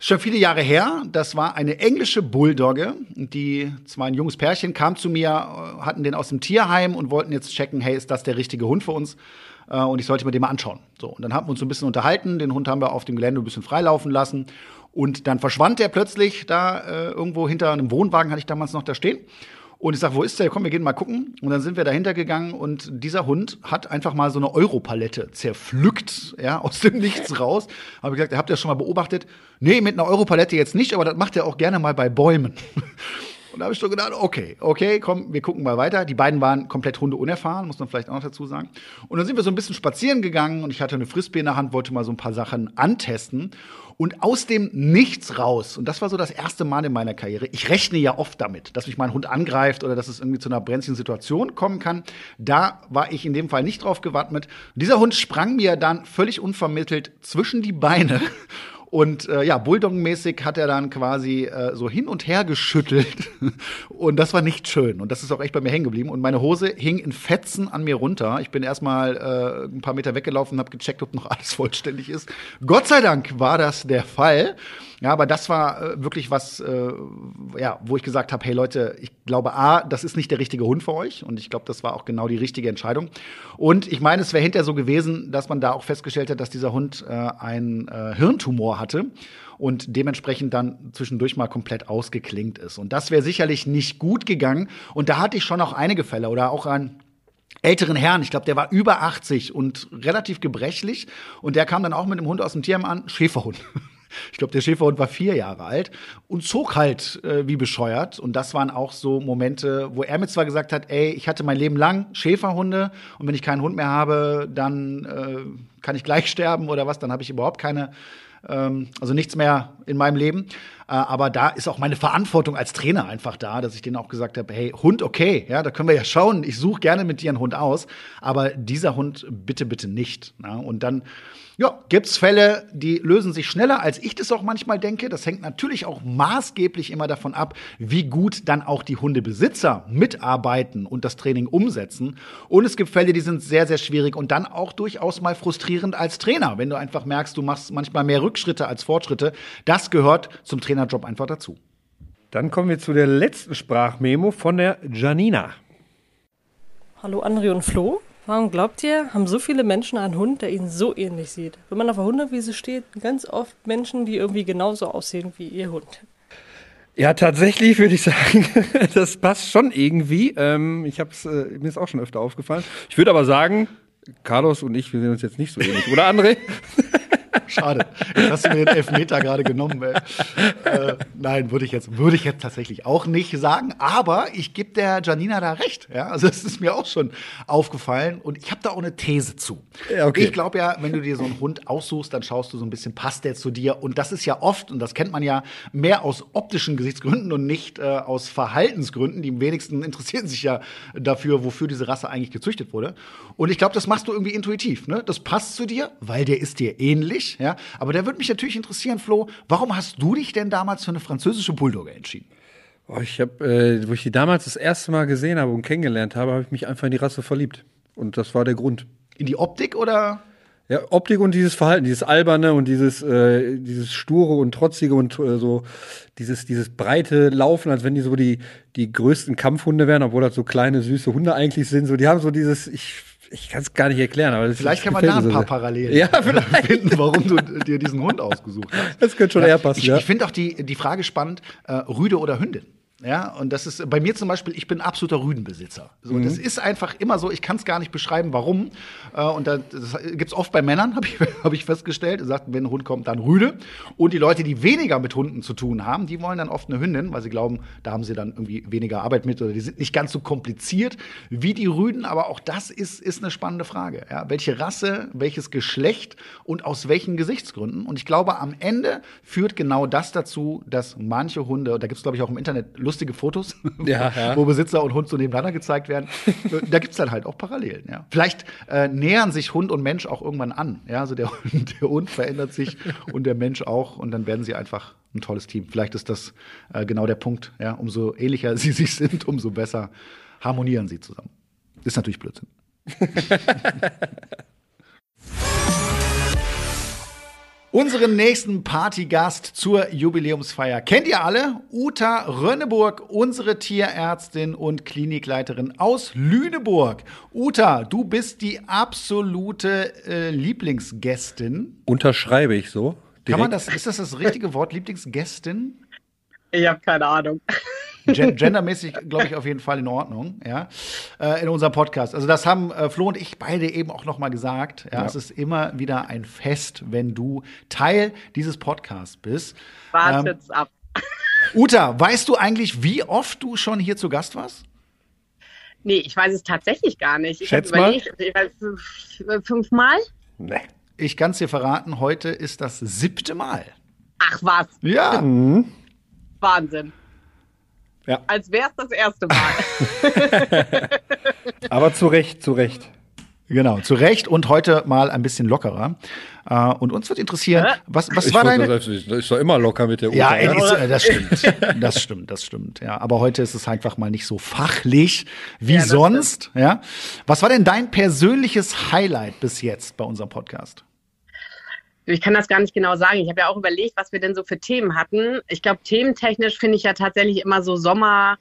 Schon viele Jahre her. Das war eine englische Bulldogge. Die zwar ein junges Pärchen kam zu mir, äh, hatten den aus dem Tierheim und wollten jetzt checken, hey, ist das der richtige Hund für uns? Äh, und ich sollte mir den mal anschauen. So, und dann haben wir uns so ein bisschen unterhalten. Den Hund haben wir auf dem Gelände ein bisschen freilaufen lassen. Und dann verschwand der plötzlich da äh, irgendwo hinter einem Wohnwagen, hatte ich damals noch da stehen. Und ich sage, wo ist der? Komm, wir gehen mal gucken. Und dann sind wir dahinter gegangen und dieser Hund hat einfach mal so eine Europalette zerpflückt, ja, aus dem Nichts [LAUGHS] raus. Habe ich gesagt, habt ihr das schon mal beobachtet? Nee, mit einer Europalette jetzt nicht, aber das macht er auch gerne mal bei Bäumen. [LAUGHS] Und da habe ich schon gedacht, okay, okay, komm, wir gucken mal weiter. Die beiden waren komplett Hunde unerfahren, muss man vielleicht auch noch dazu sagen. Und dann sind wir so ein bisschen spazieren gegangen und ich hatte eine Frisbee in der Hand, wollte mal so ein paar Sachen antesten. Und aus dem Nichts raus, und das war so das erste Mal in meiner Karriere, ich rechne ja oft damit, dass mich mein Hund angreift oder dass es irgendwie zu einer brenzlichen Situation kommen kann. Da war ich in dem Fall nicht drauf gewappnet. Dieser Hund sprang mir dann völlig unvermittelt zwischen die Beine und äh, ja, Bulldog-mäßig hat er dann quasi äh, so hin und her geschüttelt. [LAUGHS] und das war nicht schön. Und das ist auch echt bei mir hängen geblieben. Und meine Hose hing in Fetzen an mir runter. Ich bin erstmal äh, ein paar Meter weggelaufen und habe gecheckt, ob noch [LAUGHS] alles vollständig ist. Gott sei Dank war das der Fall. Ja, aber das war äh, wirklich was, äh, ja, wo ich gesagt habe, hey Leute, ich glaube, A, das ist nicht der richtige Hund für euch. Und ich glaube, das war auch genau die richtige Entscheidung. Und ich meine, es wäre hinterher so gewesen, dass man da auch festgestellt hat, dass dieser Hund äh, einen äh, Hirntumor hatte und dementsprechend dann zwischendurch mal komplett ausgeklingt ist. Und das wäre sicherlich nicht gut gegangen. Und da hatte ich schon auch einige Fälle oder auch ein älteren Herrn, ich glaube, der war über 80 und relativ gebrechlich und der kam dann auch mit dem Hund aus dem Tierheim an, Schäferhund. Ich glaube, der Schäferhund war vier Jahre alt und zog halt äh, wie bescheuert. Und das waren auch so Momente, wo er mir zwar gesagt hat, ey, ich hatte mein Leben lang Schäferhunde und wenn ich keinen Hund mehr habe, dann äh, kann ich gleich [LAUGHS] sterben oder was, dann habe ich überhaupt keine ähm, also nichts mehr in meinem Leben. Äh, aber da ist auch meine Verantwortung als Trainer einfach da, dass ich denen auch gesagt habe, hey, Hund, okay, ja, da können wir ja schauen. Ich suche gerne mit dir einen Hund aus, aber dieser Hund bitte, bitte nicht. Na? Und dann ja, gibt's Fälle, die lösen sich schneller, als ich das auch manchmal denke. Das hängt natürlich auch maßgeblich immer davon ab, wie gut dann auch die Hundebesitzer mitarbeiten und das Training umsetzen. Und es gibt Fälle, die sind sehr, sehr schwierig und dann auch durchaus mal frustrierend als Trainer, wenn du einfach merkst, du machst manchmal mehr Rückschritte als Fortschritte. Das gehört zum Trainerjob einfach dazu. Dann kommen wir zu der letzten Sprachmemo von der Janina. Hallo André und Flo. Warum glaubt ihr, haben so viele Menschen einen Hund, der ihnen so ähnlich sieht? Wenn man auf der Hundewiese steht, ganz oft Menschen, die irgendwie genauso aussehen wie ihr Hund. Ja, tatsächlich würde ich sagen, [LAUGHS] das passt schon irgendwie. Ähm, ich hab's, äh, mir ist auch schon öfter aufgefallen. Ich würde aber sagen, Carlos und ich, wir sehen uns jetzt nicht so ähnlich, oder André? [LAUGHS] Schade. Jetzt hast du mir den Elfmeter gerade genommen. Äh, nein, würde ich, jetzt, würde ich jetzt tatsächlich auch nicht sagen. Aber ich gebe der Janina da recht. Ja? Also das ist mir auch schon aufgefallen. Und ich habe da auch eine These zu. Ja, okay. Ich glaube ja, wenn du dir so einen Hund aussuchst, dann schaust du so ein bisschen, passt der zu dir? Und das ist ja oft, und das kennt man ja, mehr aus optischen Gesichtsgründen und nicht äh, aus Verhaltensgründen. Die wenigsten interessieren sich ja dafür, wofür diese Rasse eigentlich gezüchtet wurde. Und ich glaube, das machst du irgendwie intuitiv. Ne? Das passt zu dir, weil der ist dir ähnlich ja. Aber da würde mich natürlich interessieren, Flo, warum hast du dich denn damals für eine französische Bulldogge entschieden? Oh, ich habe, äh, wo ich die damals das erste Mal gesehen habe und kennengelernt habe, habe ich mich einfach in die Rasse verliebt. Und das war der Grund. In die Optik oder? Ja, Optik und dieses Verhalten, dieses alberne und dieses, äh, dieses sture und trotzige und äh, so dieses, dieses breite Laufen, als wenn die so die, die größten Kampfhunde wären, obwohl das so kleine, süße Hunde eigentlich sind. So, die haben so dieses, ich ich kann es gar nicht erklären, aber vielleicht kann man da ein paar so Parallelen ja, [LAUGHS] finden, warum du dir diesen Hund ausgesucht hast. Das könnte schon ja, eher passen. Ich, ja. ich finde auch die, die Frage spannend: äh, Rüde oder Hündin? Ja, und das ist bei mir zum Beispiel, ich bin absoluter Rüdenbesitzer. So, mhm. Das ist einfach immer so, ich kann es gar nicht beschreiben, warum. Äh, und das gibt es oft bei Männern, [LAUGHS] habe ich, hab ich festgestellt. Er sagt, wenn ein Hund kommt, dann Rüde. Und die Leute, die weniger mit Hunden zu tun haben, die wollen dann oft eine Hündin, weil sie glauben, da haben sie dann irgendwie weniger Arbeit mit oder die sind nicht ganz so kompliziert wie die Rüden. Aber auch das ist, ist eine spannende Frage. Ja? Welche Rasse, welches Geschlecht und aus welchen Gesichtsgründen? Und ich glaube, am Ende führt genau das dazu, dass manche Hunde, da gibt es, glaube ich, auch im Internet lustige Fotos, [LAUGHS] ja, ja. wo Besitzer und Hund so nebeneinander gezeigt werden. da gibt es dann halt auch Parallelen. Ja. Vielleicht äh, nähern sich Hund und Mensch auch irgendwann an. Ja, also der, [LAUGHS] der Hund verändert sich und der Mensch auch und dann werden sie einfach ein tolles Team. Vielleicht ist das äh, genau der Punkt. Ja, umso ähnlicher [LAUGHS] sie sich sind, umso besser harmonieren sie zusammen. Ist natürlich Blödsinn. Unseren nächsten Partygast zur Jubiläumsfeier kennt ihr alle? Uta Rönneburg, unsere Tierärztin und Klinikleiterin aus Lüneburg. Uta, du bist die absolute äh, Lieblingsgästin. Unterschreibe ich so. Direkt. Kann man das, ist das das richtige Wort, Lieblingsgästin? Ich habe keine Ahnung. Gendermäßig, glaube ich, auf jeden Fall in Ordnung, ja, äh, in unserem Podcast. Also das haben äh, Flo und ich beide eben auch noch mal gesagt. Ja, ja, es ist immer wieder ein Fest, wenn du Teil dieses Podcasts bist. Wartet's ähm, ab. Uta, weißt du eigentlich, wie oft du schon hier zu Gast warst? Nee, ich weiß es tatsächlich gar nicht. Ich Schätz habe überlegt, ich weiß, fünfmal? Nee. Ich kann es dir verraten, heute ist das siebte Mal. Ach was, Ja. Wahnsinn. Ja. Als wäre es das erste Mal. [LAUGHS] Aber zu Recht, zu Recht. Genau, zu Recht und heute mal ein bisschen lockerer. Äh, und uns wird interessieren, was, was ich war deine. das ist doch immer locker mit der Uta. Ja, ja? ey, ist, das stimmt. Das stimmt, das stimmt. Ja, aber heute ist es einfach mal nicht so fachlich wie das sonst. Ja. Was war denn dein persönliches Highlight bis jetzt bei unserem Podcast? Ich kann das gar nicht genau sagen. Ich habe ja auch überlegt, was wir denn so für Themen hatten. Ich glaube, thementechnisch finde ich ja tatsächlich immer so Sommer,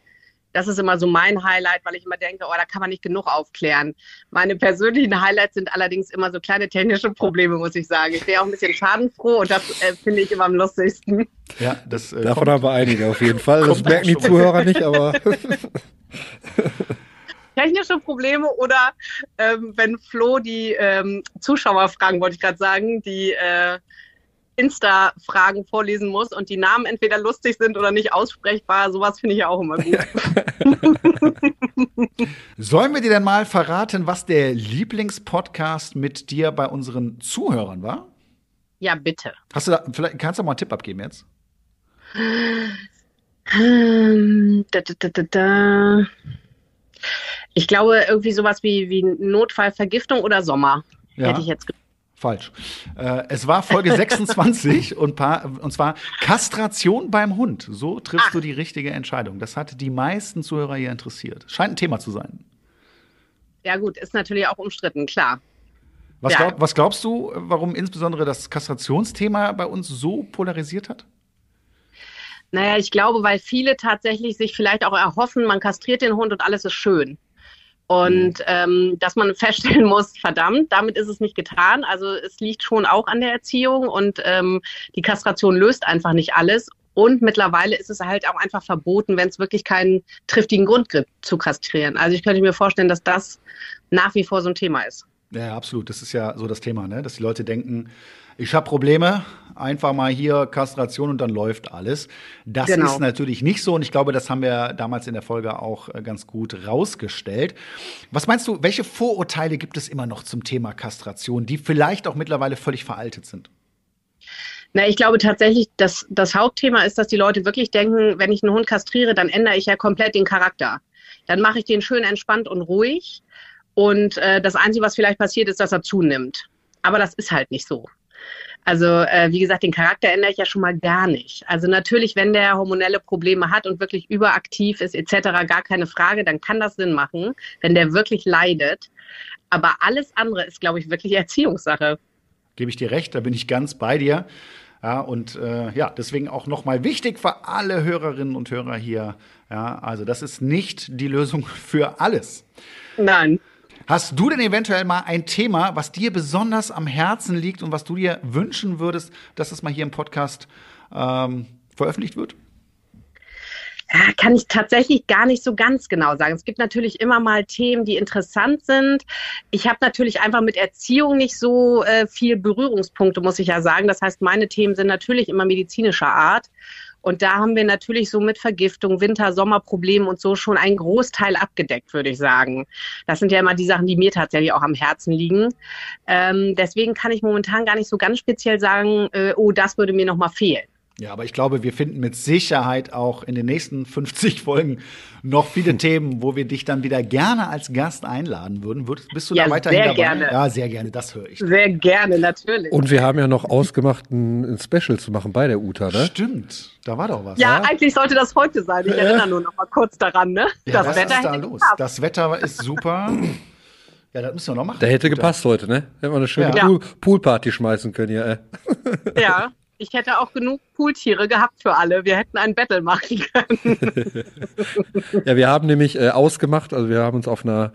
das ist immer so mein Highlight, weil ich immer denke, oh, da kann man nicht genug aufklären. Meine persönlichen Highlights sind allerdings immer so kleine technische Probleme, muss ich sagen. Ich wäre auch ein bisschen schadenfroh und das äh, finde ich immer am lustigsten. Ja, das äh, Davon kommt- haben wir einige auf jeden Fall. Das merken die. Zuhörer nicht, aber [LAUGHS] [LAUGHS] Technische Probleme oder ähm, wenn Flo die ähm, Zuschauerfragen, wollte ich gerade sagen, die äh, Insta-Fragen vorlesen muss und die Namen entweder lustig sind oder nicht aussprechbar, sowas finde ich ja auch immer gut. [LAUGHS] Sollen wir dir denn mal verraten, was der Lieblingspodcast mit dir bei unseren Zuhörern war? ja, bitte. Hast du da, vielleicht kannst du mal einen Tipp abgeben jetzt? Ähm, da, da, da, da, da. Ich glaube, irgendwie sowas wie, wie Notfallvergiftung oder Sommer. Ja. Hätte ich jetzt ge- Falsch. Äh, es war Folge [LAUGHS] 26 und, paar, und zwar Kastration beim Hund. So triffst du die richtige Entscheidung. Das hat die meisten Zuhörer hier interessiert. Scheint ein Thema zu sein. Ja, gut, ist natürlich auch umstritten, klar. Was, Ja. glaub, was glaubst du, warum insbesondere das Kastrationsthema bei uns so polarisiert hat? Naja, ich glaube, weil viele tatsächlich sich vielleicht auch erhoffen, man kastriert den Hund und alles ist schön. Und ähm, dass man [LAUGHS] feststellen muss, verdammt, damit ist es nicht getan. Also es liegt schon auch an der Erziehung und ähm, die Kastration löst einfach nicht alles. Und mittlerweile ist es halt auch einfach verboten, wenn es wirklich keinen triftigen Grund gibt, zu kastrieren. Also ich könnte mir vorstellen, dass das nach wie vor so ein Thema ist. Ja, absolut. Das ist ja so das Thema, ne? dass die Leute denken, ich habe Probleme, einfach mal hier Kastration und dann läuft alles. Das Genau. ist natürlich nicht so und ich glaube, das haben wir damals in der Folge auch äh, ganz gut rausgestellt. Was meinst du, welche Vorurteile gibt es immer noch zum Thema Kastration, die vielleicht auch mittlerweile völlig veraltet sind? Na, ich glaube tatsächlich, dass das Hauptthema ist, dass die Leute wirklich denken, wenn ich einen Hund kastriere, dann ändere ich ja komplett den Charakter. Dann mache ich den schön entspannt und ruhig. Und äh, das Einzige, was vielleicht passiert, ist, dass er zunimmt. Aber das ist halt nicht so. Also äh, wie gesagt, den Charakter ändere ich ja schon mal gar nicht. Also natürlich, wenn der hormonelle Probleme hat und wirklich überaktiv ist etc., gar keine Frage, dann kann das Sinn machen, wenn der wirklich leidet. Aber alles andere ist, glaube ich, wirklich Erziehungssache. Gebe ich dir recht, da bin ich ganz bei dir. Ja, und äh, ja, deswegen auch nochmal wichtig für alle Hörerinnen und Hörer hier. Ja, also das ist nicht die Lösung für alles. Nein. Hast du denn eventuell mal ein Thema, was dir besonders am Herzen liegt und was du dir wünschen würdest, dass es mal hier im Podcast ähm, veröffentlicht wird? Kann ich tatsächlich gar nicht so ganz genau sagen. Es gibt natürlich immer mal Themen, die interessant sind. Ich habe natürlich einfach mit Erziehung nicht so äh, viel Berührungspunkte, muss ich ja sagen. Das heißt, meine Themen sind natürlich immer medizinischer Art. Und da haben wir natürlich so mit Vergiftung, Winter-Sommer-Problemen und so schon einen Großteil abgedeckt, würde ich sagen. Das sind ja immer die Sachen, die mir tatsächlich auch am Herzen liegen. Ähm, deswegen kann ich momentan gar nicht so ganz speziell sagen, äh, oh, das würde mir noch mal fehlen. Ja, aber ich glaube, wir finden mit Sicherheit auch in den nächsten [LAUGHS] 50 Folgen noch viele [LAUGHS] Themen, wo wir dich dann wieder gerne als Gast einladen würden. Würdest, bist du Ja, da weiterhin sehr dabei? gerne. Ja, sehr gerne, das höre ich. Sehr gerne, natürlich. Und wir haben ja noch ausgemacht, ein, ein Special zu machen bei der Uta, ne? Stimmt, da war doch was. Ja, eigentlich sollte das heute sein. Ich erinnere nur noch mal kurz daran, ne? Ja, was Wetter ist da los? gepasst. Das Wetter ist super. Ja, das müssen wir noch machen. Der hätte gepasst heute, ne? Hätten wir eine schöne Ja. Pool Poolparty schmeißen können hier. Äh. Ja, [LAUGHS] ich hätte auch genug Pooltiere gehabt für alle. Wir hätten ein Battle machen können. [LAUGHS] Ja, wir haben nämlich äh, ausgemacht, also wir haben uns auf einer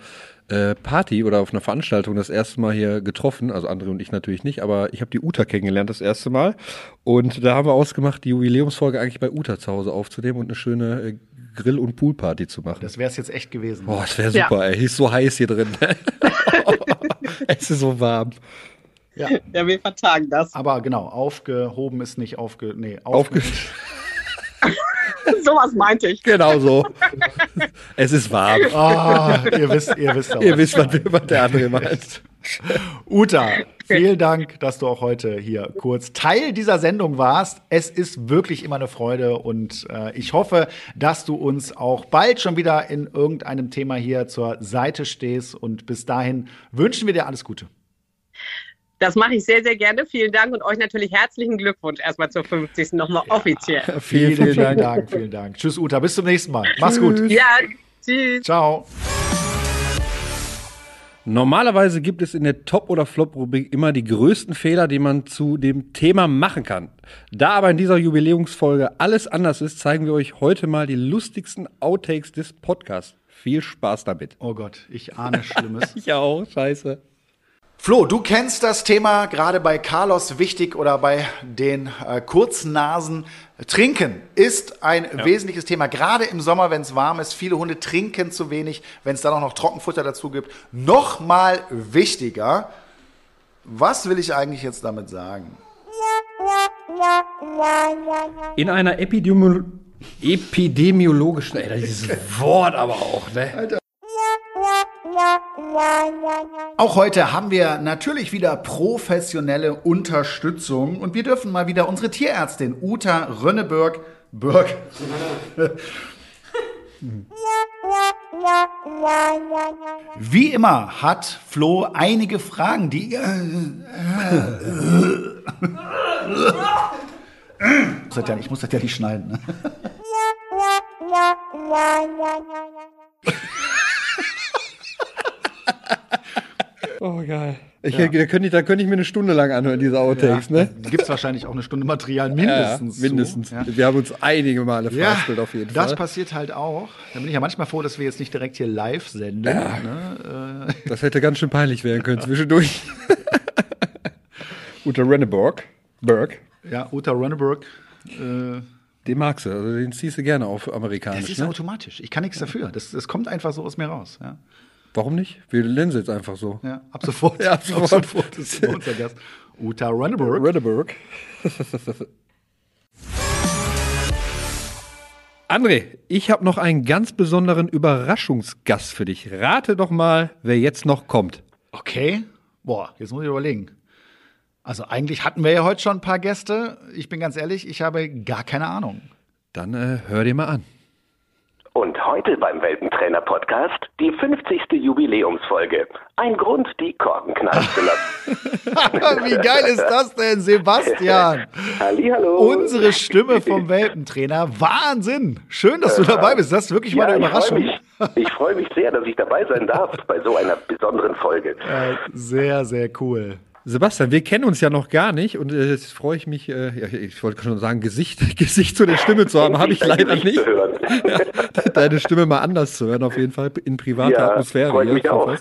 äh, Party oder auf einer Veranstaltung das erste Mal hier getroffen, also André und ich natürlich nicht, aber ich habe die Uta kennengelernt das erste Mal und da haben wir ausgemacht, die Jubiläumsfolge eigentlich bei Uta zu Hause aufzunehmen und eine schöne äh, Grill- und Poolparty zu machen. Das wäre es jetzt echt gewesen. Boah, das wäre Ja. super, ey. Ist so heiß hier drin. [LAUGHS] [LAUGHS] es ist so warm. Ja. [LAUGHS] Ja, wir vertagen das. Aber genau, aufgehoben ist nicht aufge. Nee, Aufge [LAUGHS] Sowas meinte ich. Genau so. es ist warm. Ah, ihr wisst, ihr wisst, auch, Ihr wisst, was, was der andere meint. Uta, vielen Dank, dass du auch heute hier kurz Teil dieser Sendung warst. Es ist wirklich immer eine Freude und äh, ich hoffe, dass du uns auch bald schon wieder in irgendeinem Thema hier zur Seite stehst. Und bis dahin wünschen wir dir alles Gute. Das mache ich sehr, sehr gerne. Vielen Dank und euch natürlich herzlichen Glückwunsch erstmal zur 50. nochmal offiziell. [LAUGHS] Vielen, vielen, vielen Dank. Vielen Dank. Tschüss, Uta. Bis zum nächsten Mal. Mach's gut. Ja, tschüss. Ciao. Normalerweise gibt es in der Top- oder Flop-Rubrik immer die größten Fehler, die man zu dem Thema machen kann. Da aber in dieser Jubiläumsfolge alles anders ist, zeigen wir euch heute mal die lustigsten Outtakes des Podcasts. Viel Spaß damit. Oh Gott, ich ahne Schlimmes. [LAUGHS] ich auch, scheiße. Flo, du kennst das Thema gerade bei Carlos wichtig oder bei den äh, Kurznasen. Trinken ist ein ja. wesentliches Thema, gerade im Sommer, wenn es warm ist. Viele Hunde trinken zu wenig, wenn es dann auch noch Trockenfutter dazu gibt. Noch mal wichtiger, was will ich eigentlich jetzt damit sagen? In einer Epidemiolo epidemiologischen, ey, dieses Wort aber auch, ne? Alter. Auch heute haben wir natürlich wieder professionelle Unterstützung und wir dürfen mal wieder unsere Tierärztin Uta Rönneberg Berg, [LAUGHS] Wie immer hat Flo einige Fragen, die. [LAUGHS] ich muss das ja nicht schneiden. [LAUGHS] Ne? Oh, geil. Ich, ja. da, könnte ich, da könnte ich mir eine Stunde lang anhören, diese Outtakes, ja. ne? Gibt es wahrscheinlich auch eine Stunde Material, mindestens. Ja, mindestens. Ja. Wir haben uns einige Male verhaspelt, auf jeden das Fall. Das passiert halt auch. Da bin ich ja manchmal froh, dass wir jetzt nicht direkt hier live senden. Ne? Äh. Das hätte ganz schön peinlich werden können zwischendurch. [LAUGHS] Uta Renneberg. Berg. Ja, Uta Renneberg. Äh, den magst du, also den ziehst du gerne auf amerikanisch. Das ist ne? automatisch. Ich kann nichts dafür. Das, das kommt einfach so aus mir raus. Ja. Warum nicht? Wir nennen sie jetzt einfach so. Ja, ab sofort. [LAUGHS] ja, ab sofort. Ab sofort ist unser Gast. Uta Renneberg. Renneberg. [LAUGHS] André, ich habe noch einen ganz besonderen Überraschungsgast für dich. Rate doch mal, wer jetzt noch kommt. Okay. Boah, jetzt muss ich überlegen. Also eigentlich hatten wir ja heute schon ein paar Gäste. Ich bin ganz ehrlich, ich habe gar keine Ahnung. Dann äh, hör dir mal an. Und heute beim Welpentrainer-Podcast die 50. Jubiläumsfolge. Ein Grund, die Korken knallen zu lassen. [LAUGHS] Wie geil ist das denn, Sebastian? [LAUGHS] Hallihallo. Unsere Stimme vom [LAUGHS] Welpentrainer. Wahnsinn. Schön, dass du dabei bist. Das ist wirklich ja, mal eine Überraschung. Ich freue mich, freu mich sehr, dass ich dabei sein darf bei so einer besonderen Folge. Sehr, sehr cool. Sebastian, wir kennen uns ja noch gar nicht und äh, jetzt freue ich mich, äh, ja, ich wollte schon sagen, Gesicht, [LAUGHS] Gesicht zu der Stimme zu haben, habe ich leider nicht. [LAUGHS] ja, deine Stimme mal anders zu hören, auf jeden Fall in privater ja, Atmosphäre. Freut mich auch.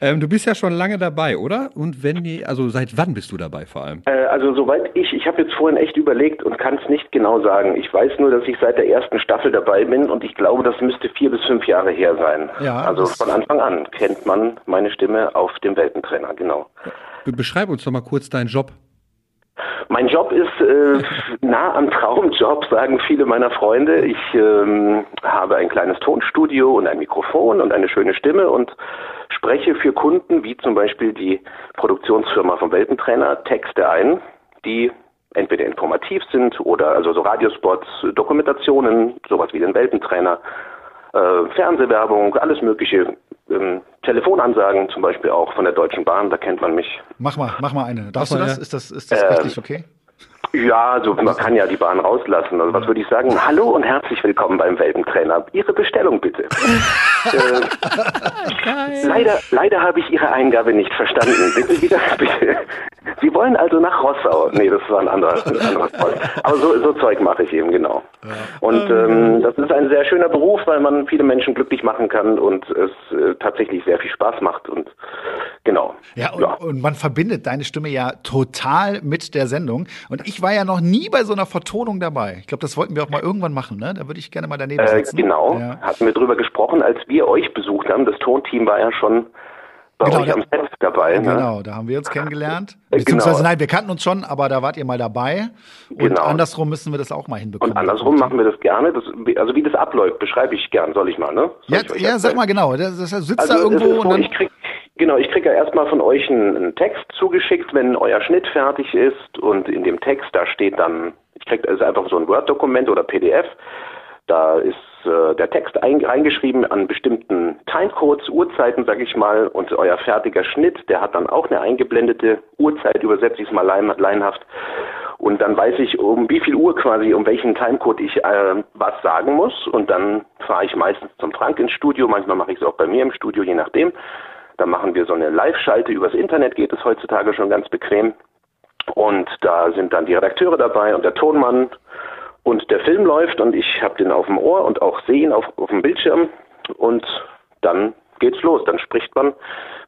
Ähm, du bist ja schon lange dabei, oder? Und wenn die, also seit wann bist du dabei vor allem? Äh, also soweit ich, ich habe jetzt vorhin echt überlegt und kann es nicht genau sagen. Ich weiß nur, dass ich seit der ersten Staffel dabei bin und ich glaube, das müsste vier bis fünf Jahre her sein. Ja, also von Anfang an kennt man meine Stimme auf dem Welpentrainer, genau. Beschreib uns doch mal kurz deinen Job. Mein Job ist äh, nah am Traumjob, sagen viele meiner Freunde. Ich ähm, habe ein kleines Tonstudio und ein Mikrofon und eine schöne Stimme und spreche für Kunden, wie zum Beispiel die Produktionsfirma vom Welpentrainer, Texte ein, die entweder informativ sind oder also so Radiospots, Dokumentationen, sowas wie den Welpentrainer, äh, Fernsehwerbung, alles Mögliche ähm, Telefonansagen zum Beispiel auch von der Deutschen Bahn, da kennt man mich. Mach mal, mach mal eine. Darfst du das? Ja. Ist das, ist das äh, rechtlich okay? Ja, also man kann ja die Bahn rauslassen. Also was würde ich sagen? Hallo und herzlich willkommen beim Welpentrainer. Ihre Bestellung bitte. [LAUGHS] äh, leider, leider habe ich Ihre Eingabe nicht verstanden. Bitte wieder, [LAUGHS] bitte. Sie wollen also nach Rossau. Nee, das war ein anderer, ein anderer Fall. Aber so, so Zeug mache ich eben, genau. Und ähm, das ist ein sehr schöner Beruf, weil man viele Menschen glücklich machen kann und es äh, tatsächlich sehr viel Spaß macht. Und genau. Ja und, ja, und man verbindet deine Stimme ja total mit der Sendung. Und ich war ja noch nie bei so einer Vertonung dabei. Ich glaube, das wollten wir auch mal irgendwann machen, ne? Da würde ich gerne mal daneben äh, sitzen. Äh, genau, ja. hatten wir drüber gesprochen, als wir euch besucht haben. Das Tonteam war ja schon bei genau, euch am Set dabei. Ne? Genau, da haben wir uns kennengelernt. Äh, Beziehungsweise genau. nein, wir kannten uns schon, aber da wart ihr mal dabei. Und genau. andersrum müssen wir das auch mal hinbekommen. Und andersrum machen wir das gerne. Das, also wie das abläuft, beschreibe ich gern, soll ich mal, ne? ja, ja sag mal genau. Das, das sitzt also da irgendwo so, und dann. Ich krieg, genau, ich kriege ja erstmal von euch einen, einen Text zugeschickt, wenn euer Schnitt fertig ist. Und in dem Text, da steht dann, ich kriege also einfach so ein Word-Dokument oder PDF. Da ist äh, der Text ein, reingeschrieben an bestimmten Timecodes, Uhrzeiten, sag ich mal, und euer fertiger Schnitt, der hat dann auch eine eingeblendete Uhrzeit, übersetze ich es mal lein, leinhaft. Und dann weiß ich, um wie viel Uhr quasi, um welchen Timecode ich äh, was sagen muss. Und dann fahre ich meistens zum Frank ins Studio, manchmal mache ich es auch bei mir im Studio, je nachdem. Dann machen wir so eine Live-Schalte übers Internet, geht es heutzutage schon ganz bequem. Und da sind dann die Redakteure dabei und der Tonmann und der Film läuft und ich habe den auf dem Ohr und auch sehe ihn auf, auf dem Bildschirm und dann geht's los. Dann spricht man,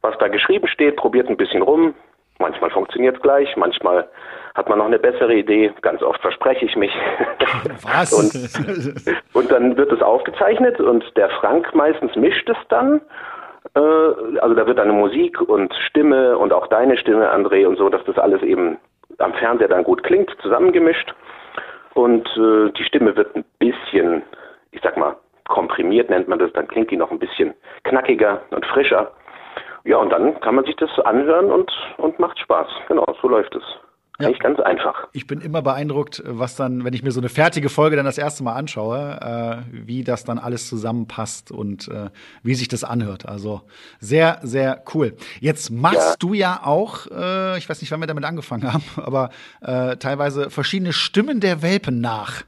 was da geschrieben steht, probiert ein bisschen rum. Manchmal funktioniert es gleich, manchmal hat man noch eine bessere Idee. Ganz oft verspreche ich mich. [LAUGHS] Was? und, und dann wird es aufgezeichnet und der Frank meistens mischt es dann. Äh, also da wird eine Musik und Stimme und auch deine Stimme, André, und so, dass das alles eben am Fernseher dann gut klingt, zusammengemischt. Und äh, die Stimme wird ein bisschen, ich sag mal, komprimiert nennt man das, dann klingt die noch ein bisschen knackiger und frischer. Ja, und dann kann man sich das anhören und, und macht Spaß. Genau, so läuft es. Ja. Eigentlich ganz einfach. Ich bin immer beeindruckt, was dann, wenn ich mir so eine fertige Folge dann das erste Mal anschaue, äh, wie das dann alles zusammenpasst und äh, wie sich das anhört. Also sehr, sehr cool. Jetzt machst ja. du ja auch, äh, ich weiß nicht, wann wir damit angefangen haben, [LAUGHS] aber äh, teilweise verschiedene Stimmen der Welpen nach.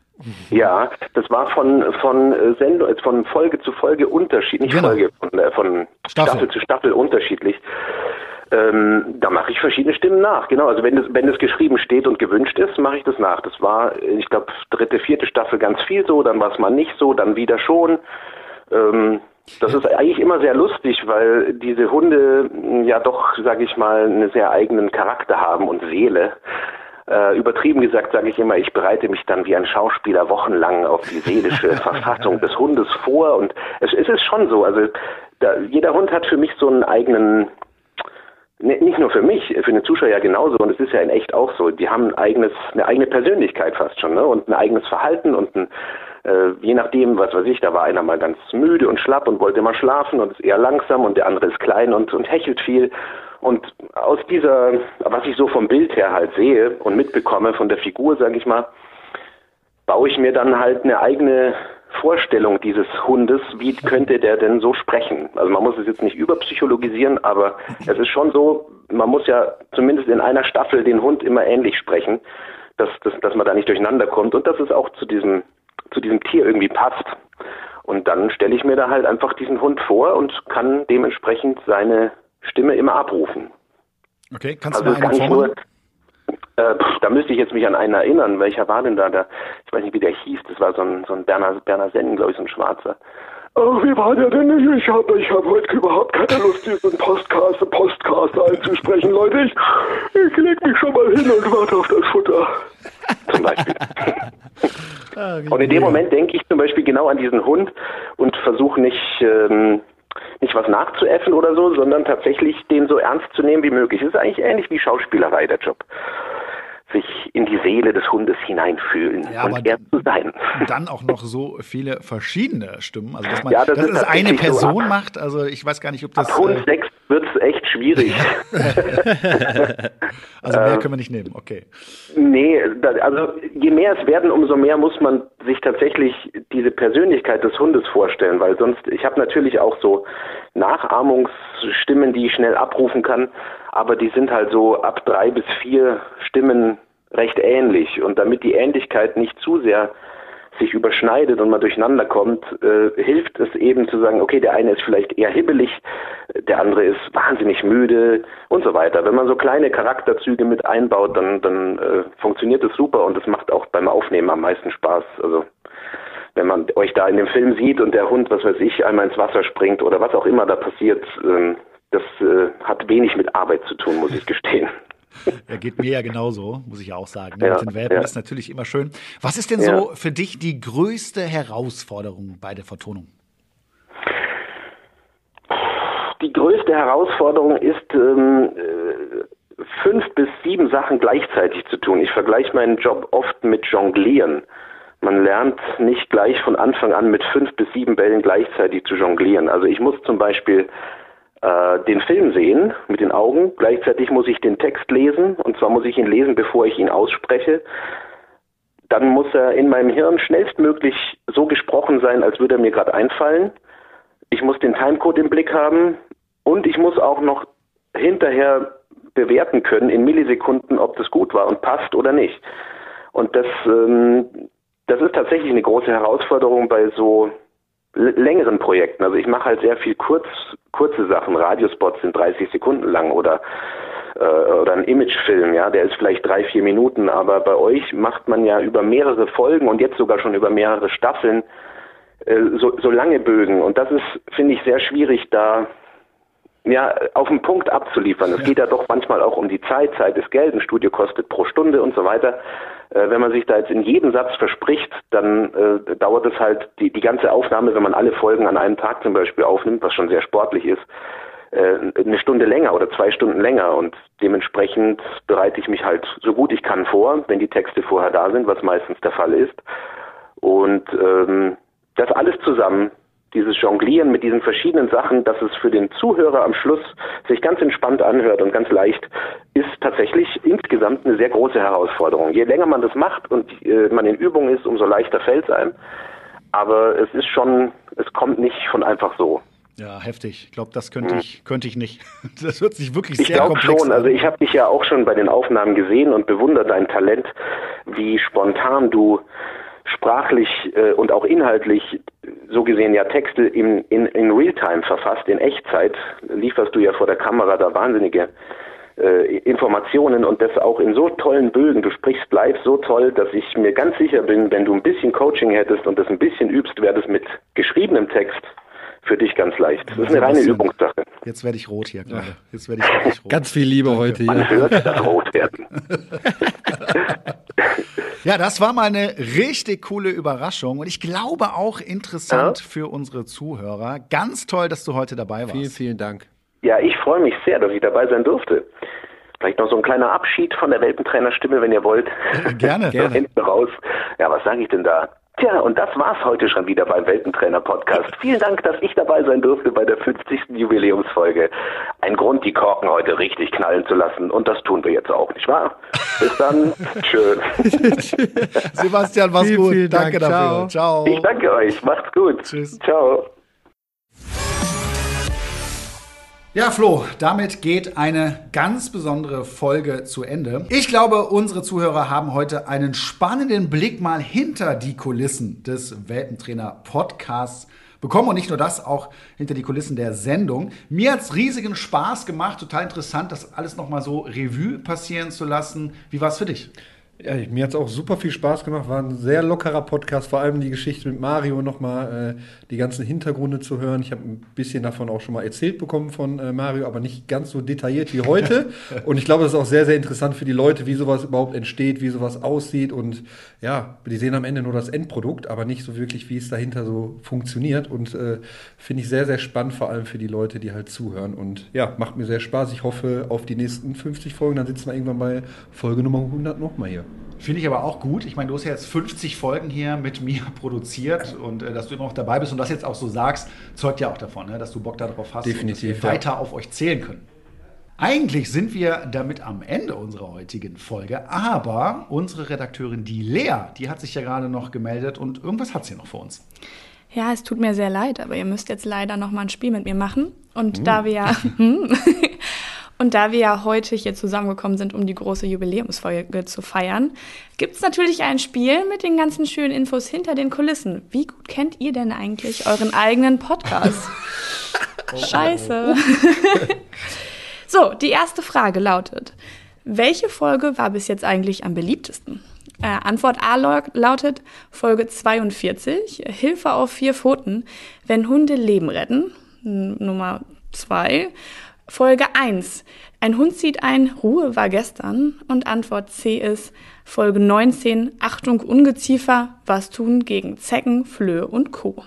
Ja, das war von von äh, Sendung, von Folge zu Folge unterschiedlich, nicht genau. Folge, von, äh, von Staffel. Staffel zu Staffel unterschiedlich. Ähm, da mache ich verschiedene Stimmen nach. Genau, also wenn es, wenn es geschrieben steht und gewünscht ist, mache ich das nach. Das war, ich glaube, dritte, vierte Staffel ganz viel so, dann war es mal nicht so, dann wieder schon. Ähm, das ist eigentlich immer sehr lustig, weil diese Hunde ja doch, sage ich mal, einen sehr eigenen Charakter haben und Seele. Äh, übertrieben gesagt sage ich immer, ich bereite mich dann wie ein Schauspieler wochenlang auf die seelische [LAUGHS] Verfassung des Hundes vor und es, es ist schon so. Also da, jeder Hund hat für mich so einen eigenen nicht nur für mich, für den Zuschauer ja genauso und es ist ja in echt auch so. Die haben ein eigenes, eine eigene Persönlichkeit fast schon ne? und ein eigenes Verhalten und ein, äh, je nachdem, was weiß ich, da war einer mal ganz müde und schlapp und wollte mal schlafen und ist eher langsam und der andere ist klein und, und hechelt viel. Und aus dieser, was ich so vom Bild her halt sehe und mitbekomme von der Figur, sage ich mal, baue ich mir dann halt eine eigene Vorstellung dieses Hundes, wie könnte der denn so sprechen? Also man muss es jetzt nicht überpsychologisieren, aber es ist schon so, man muss ja zumindest in einer Staffel den Hund immer ähnlich sprechen, dass, dass, dass man da nicht durcheinander kommt und dass es auch zu diesem, zu diesem Tier irgendwie passt. Und dann stelle ich mir da halt einfach diesen Hund vor und kann dementsprechend seine Stimme immer abrufen. Okay, kannst also du mal eine Formel? Äh, da müsste ich jetzt mich an einen erinnern. Welcher war denn da? Der, ich weiß nicht, wie der hieß. Das war so ein, so ein Berner, Berner Sennen, glaube ich, so ein Schwarzer. Ach, wie war der denn? Ich habe ich hab heute überhaupt keine Lust, diesen Postcast, Postcast einzusprechen, Leute. Ich, ich leg mich schon mal hin und warte auf das Futter. Zum Beispiel. [LAUGHS] Ah, und in dem Moment denke ich zum Beispiel genau an diesen Hund und versuche nicht, ähm, nicht was nachzuäffen oder so, sondern tatsächlich den so ernst zu nehmen wie möglich. Es ist eigentlich ähnlich wie Schauspielerei, der Job sich in die Seele des Hundes hineinfühlen ja, und er zu sein. [LAUGHS] Dann auch noch so viele verschiedene Stimmen. Also dass man ja, das, das ist eine Person so macht, also ich weiß gar nicht, ob das. Ab Hund 6 wird es echt schwierig. [LAUGHS] also mehr können wir nicht nehmen, okay. Nee, also je mehr es werden, umso mehr muss man sich tatsächlich diese Persönlichkeit des Hundes vorstellen, weil sonst, ich habe natürlich auch so Nachahmungsstimmen, die ich schnell abrufen kann, aber die sind halt so ab drei bis vier Stimmen recht ähnlich. Und damit die Ähnlichkeit nicht zu sehr sich überschneidet und man durcheinander kommt, äh, hilft es eben zu sagen, okay, der eine ist vielleicht eher hibbelig, der andere ist wahnsinnig müde und so weiter. Wenn man so kleine Charakterzüge mit einbaut, dann, dann äh, funktioniert es super und es macht auch beim Aufnehmen am meisten Spaß. Also wenn man euch da in dem Film sieht und der Hund, was weiß ich, einmal ins Wasser springt oder was auch immer da passiert, äh, das hat wenig mit Arbeit zu tun, muss ich gestehen. Ja, geht mir ja genauso, muss ich ja auch sagen. Ja, Mit den Welpen ja. ist natürlich immer schön. Was ist denn so für dich die größte Herausforderung bei der Vertonung? Die, größte Herausforderung ist, ähm, äh, fünf bis sieben Sachen gleichzeitig zu tun. Ich vergleiche meinen Job oft mit Jonglieren. Man lernt nicht gleich von Anfang an mit fünf bis sieben Bällen gleichzeitig zu jonglieren. Also ich muss zum Beispiel äh, den Film sehen mit den Augen, gleichzeitig muss ich den Text lesen und zwar muss ich ihn lesen, bevor ich ihn ausspreche. Dann muss er in meinem Hirn schnellstmöglich so gesprochen sein, als würde er mir gerade einfallen. Ich muss den Timecode im Blick haben und ich muss auch noch hinterher bewerten können in Millisekunden, ob das gut war und passt oder nicht. Und das ähm, das ist tatsächlich eine große Herausforderung bei so längeren Projekten. Also ich mache halt sehr viel kurz, kurze Sachen. Radiospots sind 30 Sekunden lang oder äh, oder ein Imagefilm, ja, der ist vielleicht drei, vier Minuten, aber bei euch macht man ja über mehrere Folgen und jetzt sogar schon über mehrere Staffeln äh, so, so lange Bögen. Und das ist, finde ich, sehr schwierig, da ja, auf den Punkt abzuliefern. Es ja. geht ja doch manchmal auch um die Zeit. Zeit ist Geld, ein Studio kostet pro Stunde und so weiter. Äh, wenn man sich da jetzt in jedem Satz verspricht, dann äh, dauert es halt die, die ganze Aufnahme, wenn man alle Folgen an einem Tag zum Beispiel aufnimmt, was schon sehr sportlich ist, äh, eine Stunde länger oder zwei Stunden länger und dementsprechend bereite ich mich halt so gut ich kann vor, wenn die Texte vorher da sind, was meistens der Fall ist. Und ähm, das alles zusammen dieses Jonglieren mit diesen verschiedenen Sachen, dass es für den Zuhörer am Schluss sich ganz entspannt anhört und ganz leicht, ist tatsächlich insgesamt eine sehr große Herausforderung. Je länger man das macht und äh, man in Übung ist, umso leichter fällt es einem. Aber es ist schon, es kommt nicht von einfach so. Ja, heftig. Ich glaube, das könnte ich, könnte ich nicht. [LAUGHS] Das hört sich wirklich sehr ich komplex schon. an. Also ich habe dich ja auch schon bei den Aufnahmen gesehen und bewundere dein Talent, wie spontan du sprachlich äh, und auch inhaltlich so gesehen ja Texte in, in, in Realtime verfasst, in Echtzeit, lieferst du ja vor der Kamera da wahnsinnige äh, Informationen und das auch in so tollen Bögen. Du sprichst live so toll, dass ich mir ganz sicher bin, wenn du ein bisschen Coaching hättest und das ein bisschen übst, wäre das mit geschriebenem Text für dich ganz leicht. Das ist eine reine Übungssache. Jetzt werde ich rot hier gerade. Jetzt werde ich [LAUGHS] rot. Ganz viel Liebe Danke. heute hier. Man hört das rot werden. [LAUGHS] Ja, das war mal eine richtig coole Überraschung und ich glaube auch interessant ja. für unsere Zuhörer. Ganz toll, dass du heute dabei warst. Vielen, vielen Dank. Ja, ich freue mich sehr, dass ich dabei sein durfte. Vielleicht noch so ein kleiner Abschied von der Welpentrainerstimme, wenn ihr wollt. Gerne, gerne. [LAUGHS] Hinten raus. Ja, was sage ich denn da? Tja, und das war's heute schon wieder beim Weltentrainer Podcast. Vielen Dank, dass ich dabei sein durfte bei der 50. Jubiläumsfolge. Ein Grund, die Korken heute richtig knallen zu lassen. Und das tun wir jetzt auch, nicht wahr? Bis dann. [LAUGHS] Tschüss. Sebastian, mach's gut. Vielen danke Dank. dafür. Ciao. Ciao. Ich danke euch. Macht's gut. Tschüss. Ciao. Ja, Flo, damit geht eine ganz besondere Folge zu Ende. Ich glaube, unsere Zuhörer haben heute einen spannenden Blick mal hinter die Kulissen des Welpentrainer Podcasts bekommen und nicht nur das, auch hinter die Kulissen der Sendung. Mir hat es riesigen Spaß gemacht, total interessant, das alles nochmal so Revue passieren zu lassen. Wie war es für dich? Ja, mir hat es auch super viel Spaß gemacht. War ein sehr lockerer Podcast, vor allem die Geschichte mit Mario nochmal, äh, die ganzen Hintergründe zu hören. Ich habe ein bisschen davon auch schon mal erzählt bekommen von äh, Mario, aber nicht ganz so detailliert wie heute. [LAUGHS] und ich glaube, das ist auch sehr, sehr interessant für die Leute, wie sowas überhaupt entsteht, wie sowas aussieht. Und ja, die sehen am Ende nur das Endprodukt, aber nicht so wirklich, wie es dahinter so funktioniert. Und äh, finde ich sehr, sehr spannend, vor allem für die Leute, die halt zuhören. Und ja, macht mir sehr Spaß. Ich hoffe auf die nächsten 50 Folgen. Dann sitzen wir irgendwann bei Folge Nummer 100 nochmal hier. Finde ich aber auch gut. Ich meine, du hast ja jetzt 50 Folgen hier mit mir [LAUGHS] produziert und äh, dass du immer noch dabei bist und das jetzt auch so sagst, zeugt ja auch davon, ne, dass du Bock darauf hast Definitiv, und dass wir weiter auf euch zählen können. Eigentlich sind wir damit am Ende unserer heutigen Folge, aber unsere Redakteurin, die Lea, die hat sich ja gerade noch gemeldet und irgendwas hat sie noch für uns. Ja, es tut mir sehr leid, aber ihr müsst jetzt leider noch mal ein Spiel mit mir machen. Und uh. da wir ja [LAUGHS] hm, Und da wir ja heute hier zusammengekommen sind, um die große Jubiläumsfolge zu feiern, gibt es natürlich ein Spiel mit den ganzen schönen Infos hinter den Kulissen. Wie gut kennt ihr denn eigentlich euren eigenen Podcast? [LAUGHS] Oh. Scheiße. [LAUGHS] so, die erste Frage lautet, welche Folge war bis jetzt eigentlich am beliebtesten? Äh, Antwort A lautet Folge 42, Hilfe auf vier Pfoten, wenn Hunde Leben retten. Nummer 2, Folge 1. Ein Hund zieht ein, Ruhe war gestern. Und Antwort C ist Folge 19. Achtung Ungeziefer, was tun gegen Zecken, Flöhe und Co.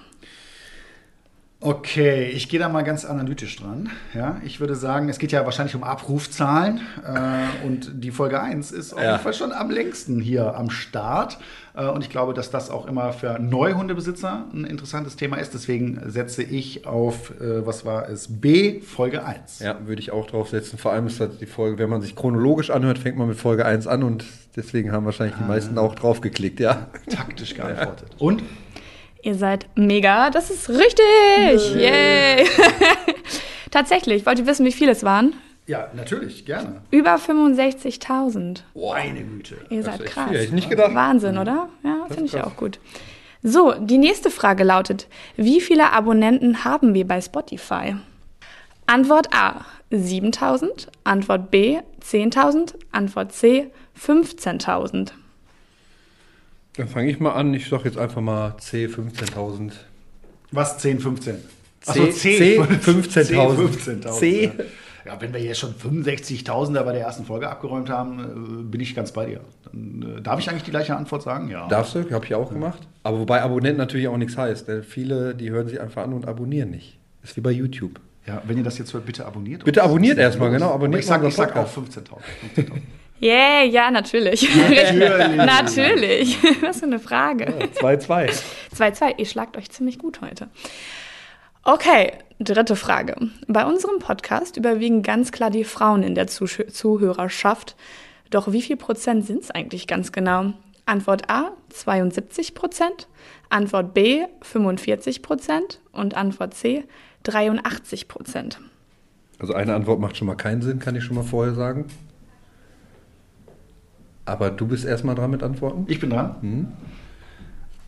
Okay, ich gehe da mal ganz analytisch dran. Ja, ich würde sagen, es geht ja wahrscheinlich um Abrufzahlen äh, und die Folge 1 ist auf Ja. jeden Fall schon am längsten hier am Start. Äh, und ich glaube, dass das auch immer für Neuhundebesitzer ein interessantes Thema ist. Deswegen setze ich auf, äh, was war es, B, Folge 1. Ja, würde ich auch draufsetzen. Vor allem ist das die Folge, wenn man sich chronologisch anhört, fängt man mit Folge 1 an und deswegen haben wahrscheinlich die meisten auch draufgeklickt, ja. Taktisch geantwortet. Und? Ihr seid mega, das ist richtig. Yay. [LAUGHS] Tatsächlich, wollt ihr wissen, wie viele es waren? Ja, natürlich, gerne. Über 65.000. Meine Güte. Ihr seid krass. viel, hätte ich nicht gedacht. Wahnsinn, oder? Ja, finde ich krass. auch gut. So, die nächste Frage lautet, wie viele Abonnenten haben wir bei Spotify? Antwort A, 7000. Antwort B, 10.000. Antwort C, 15.000. Dann fange ich mal an. Ich sage jetzt einfach mal C, 15.000. Was? 10, 15? C, C, 15.000. C, 15.000. C. Ja. Ja, wenn wir hier schon 65.000er bei der ersten Folge abgeräumt haben, äh, bin ich ganz bei dir. Dann, äh, darf ich eigentlich die gleiche Antwort sagen? Ja. Darfst du, habe ich auch gemacht. Aber wobei Abonnenten natürlich auch nichts heißt. Denn viele, die hören sich einfach an und abonnieren nicht. Ist wie bei YouTube. Ja, wenn ihr das jetzt hört, bitte abonniert. Bitte abonniert erstmal, genau, Aber abonniert ich sage sag auch unseren 15.000. 15.000. Yeah, ja, natürlich. Natürlich. [LAUGHS] natürlich. [LAUGHS] Was für eine Frage. 2-2. 2-2, ihr schlagt euch ziemlich gut heute. Okay, dritte Frage. Bei unserem Podcast überwiegen ganz klar die Frauen in der Zusch Zuhörerschaft. Doch wie viel Prozent sind es eigentlich ganz genau? Antwort A 72 Prozent, Antwort B 45 Prozent und Antwort C 83 Prozent. Also eine Antwort macht schon mal keinen Sinn, kann ich schon mal vorher sagen. Aber du bist erstmal dran mit Antworten? Ich bin dran.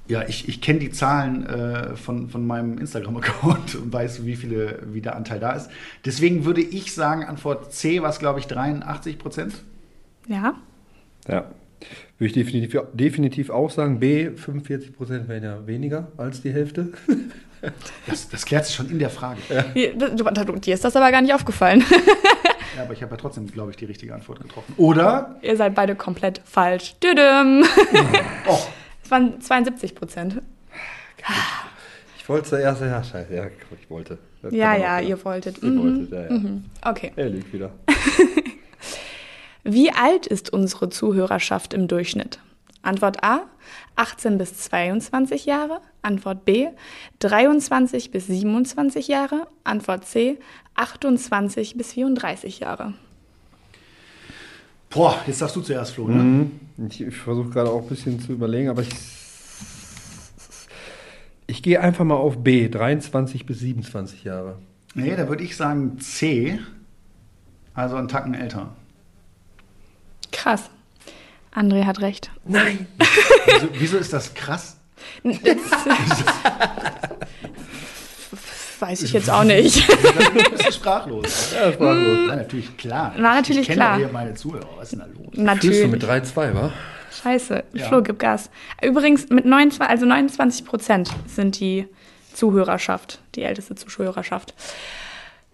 Ja, ich, ich kenne die Zahlen äh, von, von meinem Instagram-Account und weiß, wie, viele, wie der Anteil da ist. Deswegen würde ich sagen, Antwort C war es, glaube ich, 83 Prozent. Ja, Ja. Würde ich definitiv, definitiv auch sagen. B, 45 Prozent wären ja weniger als die Hälfte. Das, das klärt sich schon in der Frage. Ja, dir ist das aber gar nicht aufgefallen. [LAUGHS] aber ich habe ja trotzdem, glaube ich, die richtige Antwort getroffen. Oder? Ihr seid beide komplett falsch. Düdüm. [LAUGHS] Oh, Es waren 72 Prozent. Ich wollte zuerst, ja, scheiße, ja, ich wollte. Das Ja, ja, auch, ihr wolltet. Ihr Mhm. wolltet, ja, ja. Okay. Er lügt wieder. [LAUGHS] Wie alt ist unsere Zuhörerschaft im Durchschnitt? Antwort A 18 bis 22 Jahre, Antwort B 23 bis 27 Jahre, Antwort C 28 bis 34 Jahre. boah, jetzt darfst du zuerst, Flo, ne? Mhm. Ich, ich versuche gerade auch ein bisschen zu überlegen, aber ich. Ich gehe einfach mal auf B, 23 bis 27 Jahre. Nee, da würde ich sagen C, also einen Tacken älter. Krass. André hat recht. Nein! Wieso, wieso ist das krass? [LAUGHS] [LAUGHS] [LAUGHS] Weiß ich jetzt auch nicht. Du bist du sprachlos. Ja, sprachlos. War natürlich klar. War natürlich ich kenne klar. hier meine Zuhörer. Was ist denn da los? Führst du Natürlich. mit 3-2, wa? Scheiße. Ja. Flo, gib Gas. Übrigens, mit 29, also 29 Prozent sind die Zuhörerschaft, die älteste Zuhörerschaft.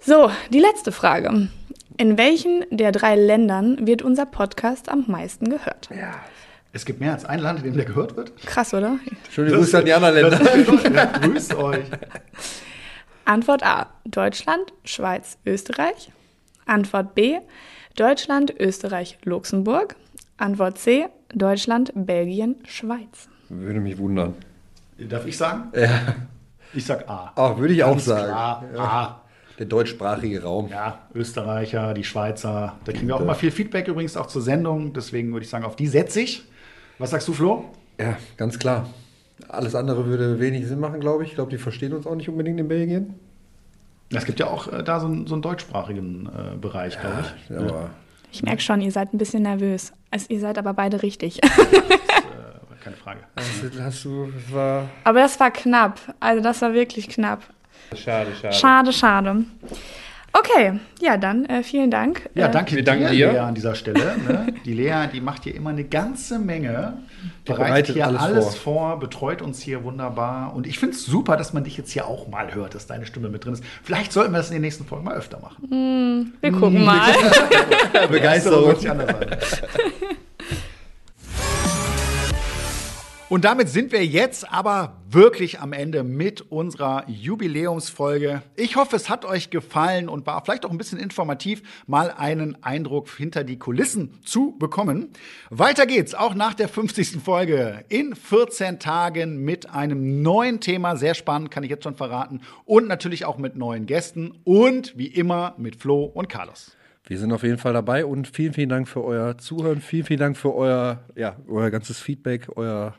So, die letzte Frage. In welchen der drei Ländern wird unser Podcast am meisten gehört? Es gibt mehr als ein Land, in dem der gehört wird. Krass, oder? Schöne Grüße an die anderen Länder. [LAUGHS] Ja, grüßt euch. Antwort A. Deutschland, Schweiz, Österreich. Antwort B. Deutschland, Österreich, Luxemburg. Antwort C. Deutschland, Belgien, Schweiz. Würde mich wundern. Darf ich sagen? Ja. Ich sag A. Ach, würde ich auch Ganz sagen. Klar, Ja. A. Der deutschsprachige Raum. Ja, Österreicher, die Schweizer. Da kriegen wir auch immer viel Feedback übrigens auch zur Sendung. Deswegen würde ich sagen, auf die setze ich. Was sagst du, Flo? Ja, ganz klar. Alles andere würde wenig Sinn machen, glaube ich. Ich glaube, die verstehen uns auch nicht unbedingt in Belgien. Es gibt ja auch äh, da so einen, so einen deutschsprachigen äh, Bereich, glaube ich. Ja, Ich merke schon, ihr seid ein bisschen nervös. Also, ihr seid aber beide richtig. Keine Frage. hast, [LAUGHS] hast du, das war aber das war knapp. Also das war wirklich knapp. schade, schade. Schade, schade. Okay, ja, dann äh, vielen Dank. Ja, Äh, danke Wir danken dir, dir. Lea, an dieser Stelle. Ne? Die Lea, die macht hier immer eine ganze Menge, bereitet bereitet hier alles, alles vor. betreut uns hier wunderbar. Und ich finde es super, dass man dich jetzt hier auch mal hört, dass deine Stimme mit drin ist. Vielleicht sollten wir das in den nächsten Folgen mal öfter machen. wir gucken mal. [LAUGHS] Begeisterung. Und damit sind wir jetzt aber wirklich am Ende mit unserer Jubiläumsfolge. Ich hoffe, es hat euch gefallen und war vielleicht auch ein bisschen informativ, mal einen Eindruck hinter die Kulissen zu bekommen. Weiter geht's auch nach der 50. Folge in 14 Tagen mit einem neuen Thema. Sehr spannend, kann ich jetzt schon verraten. Und natürlich auch mit neuen Gästen und wie immer mit Flo und Carlos. Wir sind auf jeden Fall dabei und vielen, vielen Dank für euer Zuhören. Vielen, vielen Dank für euer, ja, euer ganzes Feedback, euer,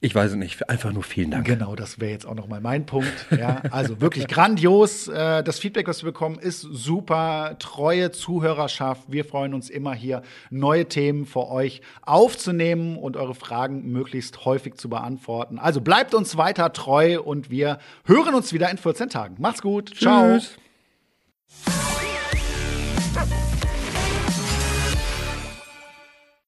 ich weiß es nicht, einfach nur vielen Dank. Genau, das wäre jetzt auch noch mal mein Punkt. Ja, also wirklich grandios. Äh, das Feedback, was wir bekommen, ist super. Treue Zuhörerschaft. Wir freuen uns immer hier, neue Themen für euch aufzunehmen und eure Fragen möglichst häufig zu beantworten. Also bleibt uns weiter treu und wir hören uns wieder in 14 Tagen. Macht's gut. Tschüss. Ciao.